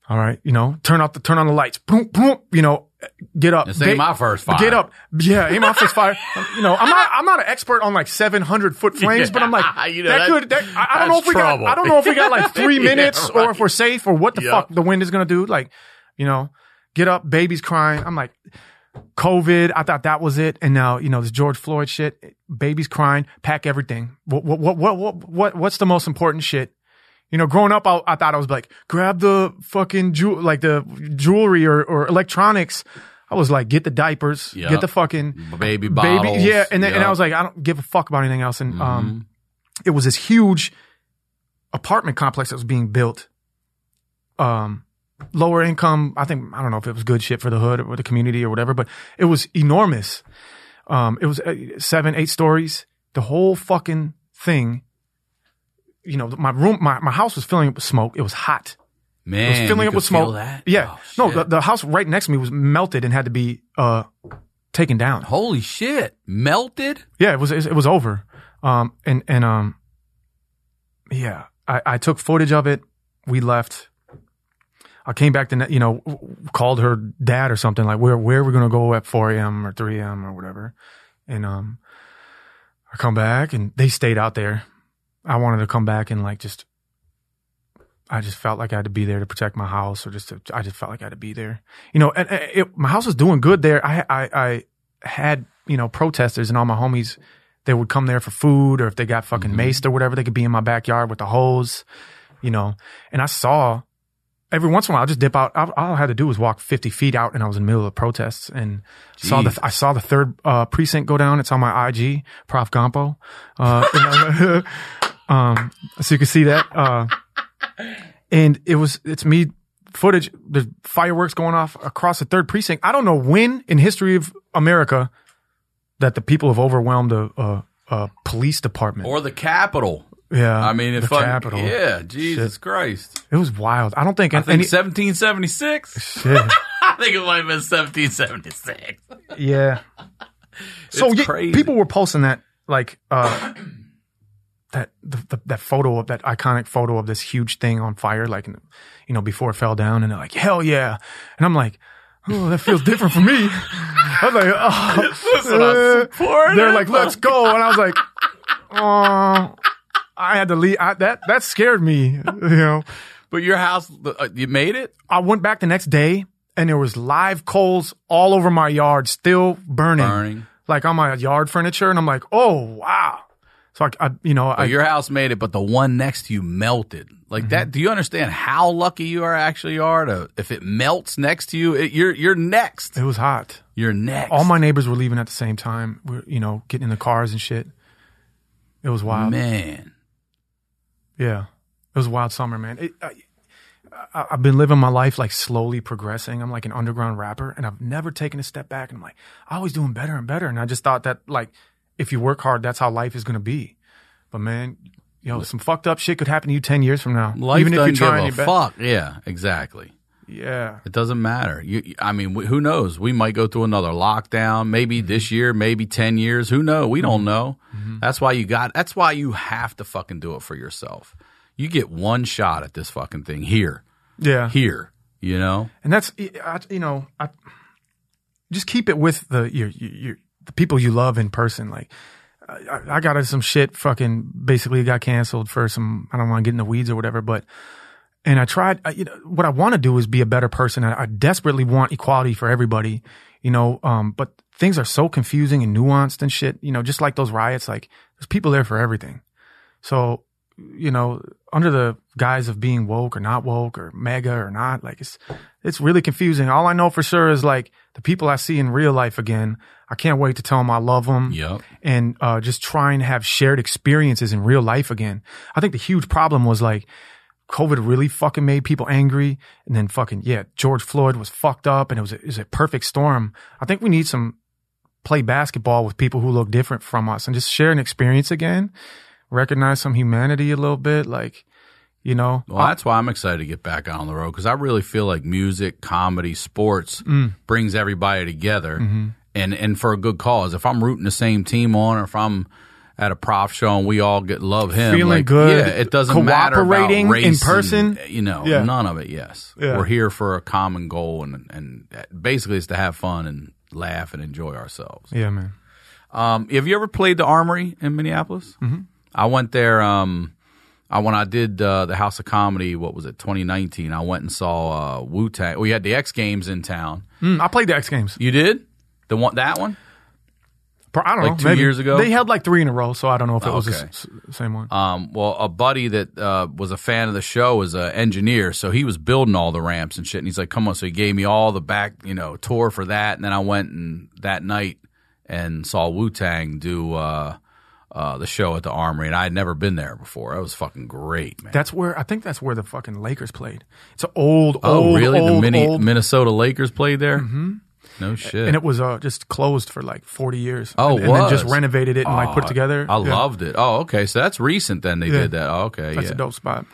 S3: all right, you know, turn off the, turn on the lights. Boom, boom, you know, get up.
S1: This ain't
S3: Ba-
S1: my first fire.
S3: Get up. Yeah, ain't my first fire. You know, I'm not, I'm not an expert on like 700 foot flames, but I'm like,
S1: You know,
S3: that
S1: that-
S3: could, that, I, I don't know if we
S1: trouble.
S3: got, I don't know if we got like three
S1: Yeah,
S3: minutes or if we're safe or what the
S1: Yep.
S3: fuck the wind is going to do. Like, you know, get up, baby's crying. I'm like, COVID. I thought that was it. And now, you know, this George Floyd shit, baby's crying, pack everything. What, what, what, what, what, what what's the most important shit? You know, growing up, I, I thought I was like, grab the fucking jewel, like the jewelry or, or electronics. I was like, get the diapers,
S1: Yep.
S3: get the fucking
S1: Baby bottles.
S3: baby. Yeah. And then, and I was like, I don't give a fuck about anything else. And,
S1: Mm-hmm.
S3: um, it was this huge apartment complex that was being built. Um, lower income. I think, I don't know if it was good shit for the hood or the community or whatever, but it was enormous. Um, it was uh, seven, eight stories. The whole fucking thing. You know, my room, my, my house was filling up with smoke. It was hot.
S1: man,
S3: It was filling
S1: you
S3: up with smoke.
S1: that?
S3: Yeah.
S1: Oh,
S3: no, the, the house right next to me was melted and had to be, uh, taken down.
S1: holy shit, melted.
S3: Yeah, it was it was over. Um and and um yeah, I I took footage of it. We left. I came back to you know called her dad or something like where where we're gonna go at 4 a.m. or 3 a.m. or whatever, and um I come back and they stayed out there. I wanted to come back and like just I just felt like I had to be there to protect my house, or just to, I just felt like I had to be there. You know, and, and it, my house was doing good there. I I I had you know protesters and all my homies. They would come there for food, or if they got fucking maced or whatever, they could be in my backyard with the hose. You know, and I saw every once in a while, I just dip out. All all I had to do was walk 50 feet out, and I was in the middle of the protests, and saw the I saw the third uh, precinct go down. It's on my IG, Prof Gampo. Uh, um, so you can see that. Uh, and it was it's me footage. There's fireworks going off across the third precinct. I don't know when in history of America that the people have overwhelmed a, a, a police department.
S1: Or the Capitol.
S3: yeah,
S1: I mean, if
S3: the
S1: fucking-
S3: Capitol.
S1: Yeah, Jesus Christ.
S3: It was wild. I don't think,
S1: I
S3: any,
S1: think 1776.
S3: shit.
S1: I think it might have been 1776.
S3: Yeah. So
S1: It's
S3: yeah,
S1: crazy.
S3: people were posting that like uh that the, the, that photo of that iconic photo of this huge thing on fire, like you know before it fell down, and they're like, "Hell yeah!" And I'm like, "Oh, that feels different for me." I was like, "Oh, uh, they're like, let's go," and I was like, "Oh." I had to leave. I, that that scared me. You know,
S1: But your house, uh, you made it?
S3: I went back the next day, and there was live coals all over my yard, still burning.
S1: Burning.
S3: like on my yard furniture, and I'm like, oh wow. So I, I you know, I
S1: your house made it, but the one next to you melted. Like that. Mm-hmm. Do you understand how lucky you are actually are to if it melts next to you, it, you're you're next.
S3: it was hot.
S1: You're next.
S3: All my neighbors were leaving at the same time. We're you know getting in the cars and shit. It was wild.
S1: man.
S3: Yeah, it was a wild summer, man. It, I, I, I've been living my life like slowly progressing. I'm like an underground rapper, and I've never taken a step back. And I'm like, I always doing better and better. And I just thought that like, if you work hard, that's how life is gonna be. But man, you know, some fucked up shit could happen to you ten years from now.
S1: Life
S3: even if you're trying your
S1: a
S3: best.
S1: fuck. Yeah, exactly.
S3: Yeah,
S1: It doesn't matter. You, I mean, who knows? We might go through another lockdown, maybe this year, maybe 10 years. Who knows? We don't mm-hmm. know. Mm-hmm. That's why you got, that's why you have to fucking do it for yourself. You get one shot at this fucking thing here,
S3: yeah.
S1: here, you know?
S3: and that's I, you know I just keep it with the your, your, your the people you love in person. Like I, I got some shit. Fucking basically got canceled for some. I don't want to get in the weeds or whatever, but and I tried. I, you know what I want to do is be a better person. I, I desperately want equality for everybody. You know, um, but things are so confusing and nuanced and shit. You know, just like those riots. Like there's people there for everything. So you know, under the guise of being woke or not woke or MAGA or not, like it's it's really confusing. All I know for sure is like the people I see in real life again. I can't wait to tell them I love them
S1: Yep.
S3: and uh, just try and have shared experiences in real life again. I think the huge problem was like COVID really fucking made people angry, and then fucking yeah, George Floyd was fucked up, and it was a, it was a perfect storm. I think we need some play basketball with people who look different from us and just share an experience again, recognize some humanity a little bit, like you know.
S1: Well, that's why I'm excited to get back out on the road because I really feel like music, comedy, sports
S3: Mm.
S1: brings everybody together,
S3: Mm-hmm.
S1: and and for a good cause. If I'm rooting the same team on, or if I'm at a prof show and we all get love him,
S3: Feeling
S1: like,
S3: good,
S1: yeah, it doesn't matter
S3: cooperating in
S1: race and,
S3: person.
S1: you know,
S3: Yeah.
S1: none of it. Yes,
S3: Yeah.
S1: we're here for a common goal, and and basically it's to have fun and laugh and enjoy ourselves.
S3: yeah, man.
S1: Um, have you ever played the Armory in Minneapolis? Mm-hmm. I went there. Um, I when I did uh, the House of Comedy, what was it, 2019? I went and saw uh, Wu Tang. We had the X Games in town.
S3: Mm, I played the X Games.
S1: You did the one that one?
S3: I don't
S1: Like
S3: know.
S1: two
S3: maybe.
S1: years ago?
S3: they held like three in a row, so I don't know if it was the
S1: Okay.
S3: s- same one.
S1: Um, well, a buddy that uh, was a fan of the show was an engineer, so he was building all the ramps and shit. And he's like, "Come on!" So he gave me all the back, you know, tour for that. And then I went and that night and saw Wu Tang do uh, uh, the show at the Armory, and I had never been there before. That was fucking great, man.
S3: That's where I think that's where the fucking Lakers played. It's an old,
S1: Oh,
S3: old,
S1: really?
S3: old,
S1: the mini,
S3: old,
S1: Minnesota Lakers played there? Mm-hmm. No shit.
S3: and it was uh, just closed for like forty years.
S1: Oh,
S3: and, and then just renovated it and like put
S1: Oh,
S3: together.
S1: I
S3: Yeah.
S1: loved it. Oh, okay. So that's recent. Then they
S3: Yeah.
S1: did that. Oh, okay.
S3: That's
S1: yeah.
S3: a dope spot.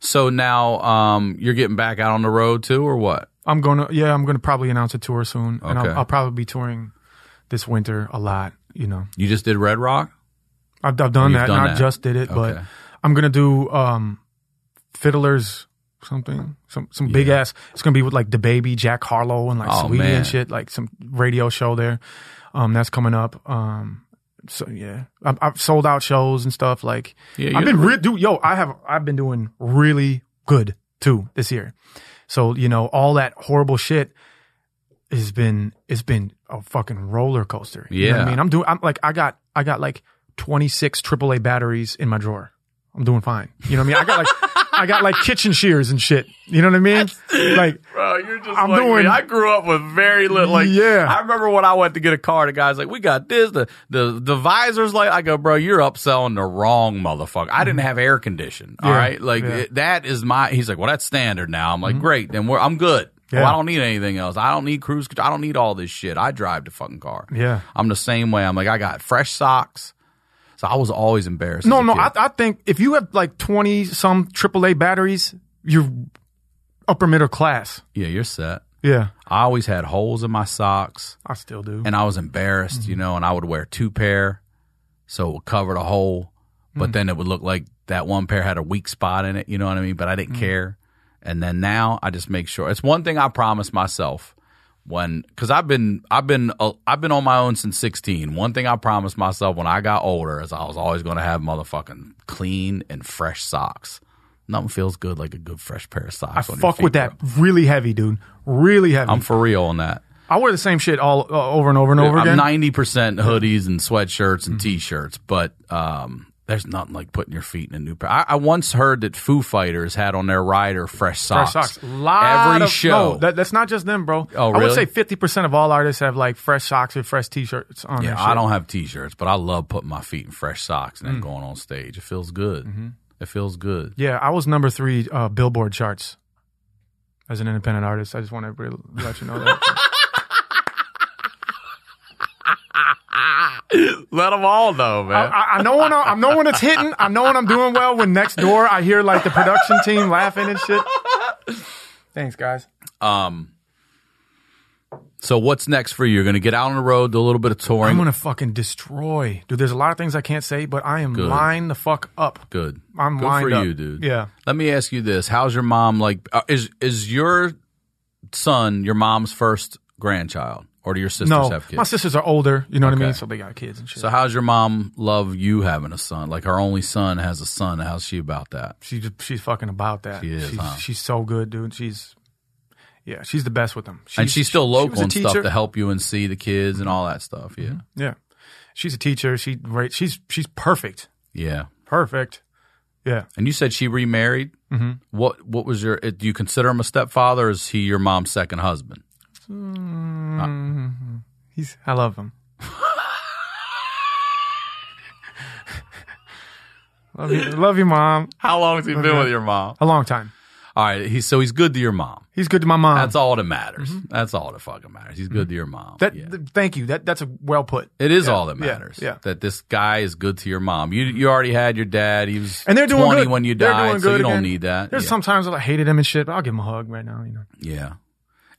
S1: So now um, you're getting back out on the road too, or what?
S3: I'm gonna, yeah, I'm gonna probably announce a tour soon, and I'll, I'll probably be touring this winter a lot. You know,
S1: You just did Red Rock.
S3: I've, I've done
S1: You've
S3: that.
S1: done
S3: Not
S1: that.
S3: just did it, but I'm gonna do um, Fiddlers something, some some big
S1: Yeah.
S3: ass. It's gonna be with like the baby Jack Harlow and like
S1: Oh,
S3: Sweetie
S1: man.
S3: and shit, like some radio show there. Um, that's coming up. Um, so yeah, I've, I've sold out shows and stuff. Like
S1: Yeah,
S3: I've been re- dude, yo, I have I've been doing really good too this year. So you know all that horrible shit has been it's been a fucking roller coaster. You know what
S1: Yeah.
S3: I mean, I'm doing. I'm like I got I got like 26 AAA batteries in my drawer. I'm doing fine. You know what I mean? I got like I got like kitchen shears and shit. You know what I mean? Like
S1: Bro, you're just
S3: I'm
S1: like
S3: doing-
S1: me. I grew up with very little. Like,
S3: Yeah.
S1: I remember when I went to get a car. The guy's like, "We got this." The the the visors like. I go, bro, you're upselling the wrong motherfucker. I didn't have air condition. All
S3: Yeah.
S1: right, like
S3: Yeah. Mm-hmm.
S1: it- that is my. He's like, well, that's standard now. I'm like, great, then we're I'm good.
S3: Yeah.
S1: Well, I don't need anything else. I don't need cruise. control. I don't need all this shit. I drive the fucking car.
S3: Yeah.
S1: I'm the same way. I'm like, I got fresh socks. So I was always embarrassed.
S3: no, no. I, I think if you have like 20 some AAA batteries, you're upper middle class.
S1: yeah, you're set.
S3: Yeah,
S1: I always had holes in my socks.
S3: I still do.
S1: and I was embarrassed,
S3: Mm-hmm.
S1: you know, and I would wear two pair, so it would cover the hole,
S3: Mm.
S1: but then it would look like that one pair had a weak spot in it, you know what I mean? But I
S3: Mm.
S1: didn't care. And then now I just make sure. It's one thing I promised myself when cuz I've been I've been uh, I've been on my own since 16. One thing I promised myself when I got older is I was always going to have motherfucking clean and fresh socks. Nothing feels good like a good fresh pair of socks.
S3: I fuck with
S1: feet,
S3: that
S1: bro.
S3: really heavy, dude. Really heavy.
S1: I'm for real on that.
S3: I wear the same shit all uh, over and over and over
S1: I'm
S3: again.
S1: ninety percent hoodies and sweatshirts
S3: Mm-hmm.
S1: and t-shirts, but um, there's nothing like putting your feet in a new pair. I, I once heard that Foo Fighters had on their rider fresh socks.
S3: Fresh socks. Lot
S1: Every
S3: of,
S1: show.
S3: No, that, that's not just them, bro.
S1: Oh, really?
S3: I would say 50% of all artists have like fresh socks or fresh t-shirts on
S1: yeah. I don't have t-shirts, but I love putting my feet in fresh socks and then
S3: Mm.
S1: going on stage. It feels good.
S3: Mm-hmm.
S1: It feels good.
S3: Yeah, I was number three uh, Billboard charts as an independent artist. I just want to let you know that.
S1: Let them all know, man.
S3: I, I know when I, I know when it's hitting. I know when I'm doing well. When next door I hear like the production team laughing and shit. Thanks, guys.
S1: um, so what's next for you? You're going to get out on the road, do a little bit of touring.
S3: I'm gonna fucking destroy, dude. There's a lot of things I can't say, but I am
S1: Good.
S3: lined the fuck up.
S1: Good.
S3: I'm
S1: Good
S3: lined
S1: for
S3: up.
S1: you, dude.
S3: Yeah.
S1: Let me ask you this: How's your mom? Like, uh, is is your son your mom's first grandchild, or do your sisters
S3: No,
S1: have kids?
S3: my sisters are older. You know what I
S1: Okay.
S3: mean? So they got kids and shit.
S1: so how's your mom love you having a son? Like her only son has a son. How's she about that?
S3: she's she's fucking about that.
S1: She is,
S3: She's,
S1: huh?
S3: she's so good, dude. She's yeah, she's the best with them.
S1: and she's still local and stuff to help you and see the kids and all that stuff. Yeah,
S3: Yeah, she's a teacher. She right. She's she's perfect.
S1: yeah.
S3: Perfect. Yeah.
S1: And you said she remarried. Mm-hmm. What what was your? Do you consider him a stepfather? or Is he your mom's second husband?
S3: He's. I love him. love you, love you, mom.
S1: How long has he been with your mom?
S3: A long time.
S1: All right. He's so he's good to your mom.
S3: He's good to my mom.
S1: That's all that matters. That's all that fucking matters. He's good to your mom.
S3: Mm-hmm. that.
S1: Yeah.
S3: th- thank you. That that's a well put.
S1: It is
S3: Yeah,
S1: all that matters.
S3: yeah.
S1: That this guy is good to your mom. You you already had your dad. He was
S3: And they're doing
S1: 20
S3: good.
S1: when you died, so you don't need that.
S3: There's
S1: yeah.
S3: sometimes I hated him and shit, but I'll give him a hug right now. You know.
S1: yeah.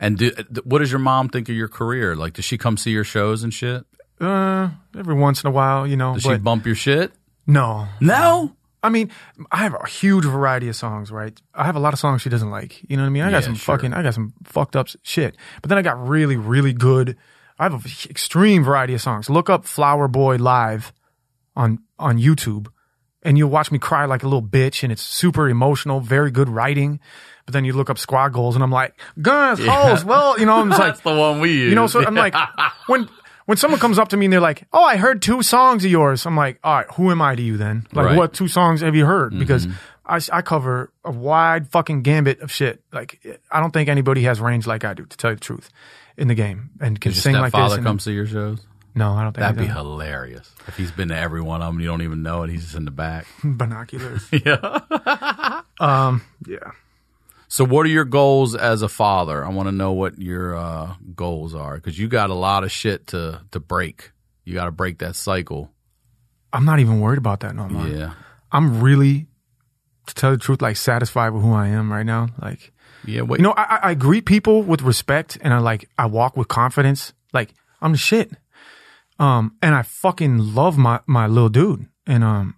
S1: And do, what does your mom think of your career? Like, does she come see your shows and shit?
S3: Uh, every once in a while, you know.
S1: Does she bump your shit?
S3: no,
S1: No.
S3: I mean, I have a huge variety of songs, right? I have a lot of songs she doesn't like. You know what I mean? I got
S1: Yeah,
S3: some
S1: sure.
S3: fucking, I got some fucked up shit. But then I got really, really good. I have an extreme variety of songs. Look up Flower Boy live on on YouTube, and you'll watch me cry like a little bitch, and it's super emotional, very good writing. But then you look up Squad Goals, and I'm like, guns, hoes, well, you know, I'm like,
S1: That's the one we use.
S3: you know, so I'm like, when when someone comes up to me and they're like, "Oh, I heard two songs of yours," I'm like, "All right, who am I to you then? Like,
S1: Right. Mm-hmm.
S3: what two songs have you heard?" Because I, I cover a wide fucking gambit of shit. Like, I don't think anybody has range like I do, to tell you the truth, in the game and can sing like this.
S1: stepfather
S3: and-
S1: come see your shows?
S3: No, I don't think
S1: That'd be hilarious. If he's been to every one of them, you don't even know it. He's just in the back.
S3: binoculars.
S1: yeah.
S3: yeah.
S1: So, what are your goals as a father? I want to know what your uh, goals are because you got a lot of shit to to break. You got to break that cycle.
S3: I'm not even worried about that no more.
S1: Yeah.
S3: I'm really, to tell the truth, like satisfied with who I am right now. Like,
S1: Yeah. Wait.
S3: You know, I, I- I greet people with respect and I like, I walk with confidence. Like, I'm the shit. Um, and I fucking love my, my little dude. And, um,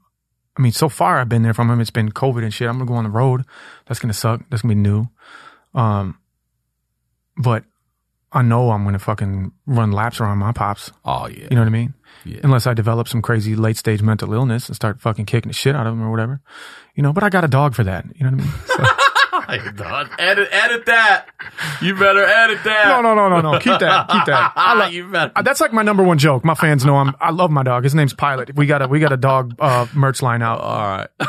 S3: I mean, so far I've been there from him. It's been COVID and shit. I'm gonna go on the road. That's gonna suck. That's gonna be new. Um, but I know I'm gonna fucking run laps around my pops.
S1: oh yeah.
S3: You know what I mean?
S1: Yeah.
S3: Unless I develop some crazy late stage mental illness and start fucking kicking the shit out of him or whatever. You know, but I got a dog for that. You know what I mean? So-
S1: edit edit that. You better edit that.
S3: no, no, no, no, no. Keep that. Keep that. I love,
S1: you better.
S3: Uh, That's like my number one joke. My fans know I'm. I love my dog. His name's Pilot. We got a we got a dog uh, merch line out.
S1: All right.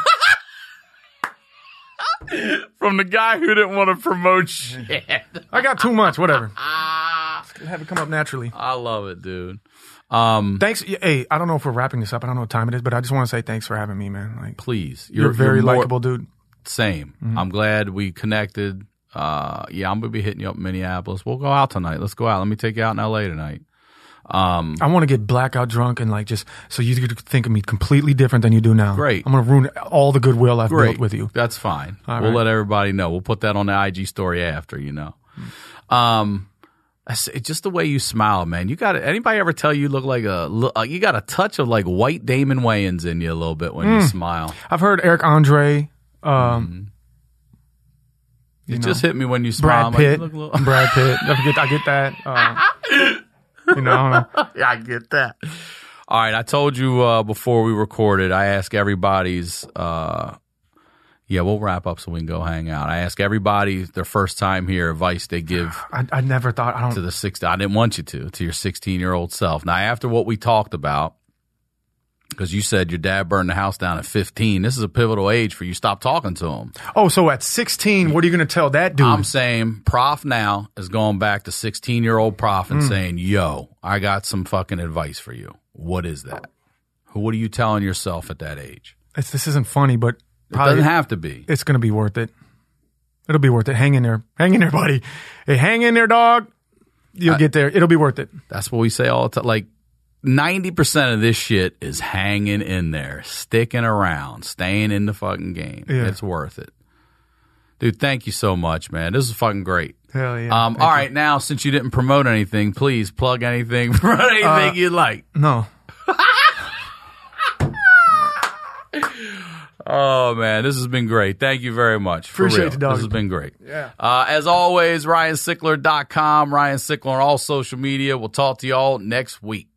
S1: From the guy who didn't want to promote shit.
S3: I got too much. Whatever. Have it come up naturally.
S1: I love it, dude. Um,
S3: Thanks. Hey, I don't know if we're wrapping this up. I don't know what time it is, but I just want to say thanks for having me, man. Like
S1: please,
S3: you're, a very
S1: more-
S3: likable dude.
S1: Same.
S3: Mm-hmm.
S1: I'm glad we connected. Uh, yeah, I'm gonna be hitting you up in Minneapolis. We'll go out tonight. Let's go out. Let me take you out in LA tonight. Um,
S3: I want to get blackout drunk and like just so you could think of me completely different than you do now.
S1: Great.
S3: I'm gonna ruin all the goodwill I've
S1: great
S3: built with you.
S1: That's fine.
S3: All
S1: we'll
S3: right.
S1: let everybody know. We'll put that on the IG story after. You know. Um, I say- just the way you smile, man. You got anybody ever tell you look like a uh, you got a touch of like white Damon Wayans in you a little bit when
S3: Mm.
S1: you smile.
S3: I've heard Eric Andre, um,
S1: It
S3: you know,
S1: just hit me when you smile.
S3: Brad
S1: like,
S3: Pitt,
S1: look a little-
S3: Brad Pitt. I get, I get that. Uh, you know, I
S1: yeah, I get that. All right, I told you uh, before we recorded. I ask everybody's. Uh, yeah, we'll wrap up so we can go hang out. I ask everybody their first time here advice they give
S3: I, I never thought. I
S1: to
S3: don't.
S1: the six. I didn't want you to to your sixteen year old self. Now, after what we talked about, because you said your dad burned the house down at fifteen, this is a pivotal age for you. Stop talking to him.
S3: Oh, so at 16, what are you going to tell that dude?
S1: I'm saying Prof now is going back to 16 year old Prof and hmm. saying, yo, I got some fucking advice for you. What is that? What are you telling yourself at that age?
S3: It's, this isn't funny, but
S1: It doesn't have to be.
S3: it's going to be worth it. It'll be worth it. Hang in there. Hang in there, buddy. Hey, hang in there, dog. You'll get there. It'll be worth it.
S1: That's what we say all the time. Like 90% of this shit is hanging in there, sticking around, staying in the fucking game.
S3: Yeah.
S1: It's worth it. Dude, thank you so much, man. This is fucking great.
S3: Hell yeah.
S1: Um, all
S3: you.
S1: right, now since you didn't promote anything, please plug anything, promote anything
S3: Uh,
S1: you'd like.
S3: No.
S1: Oh man, this has been great. Thank you very much. For
S3: Appreciate
S1: real.
S3: it, dog.
S1: This has been great.
S3: Yeah.
S1: Uh, as always, RyanSickler.com, Ryan Sickler on all social media. We'll talk to y'all next week.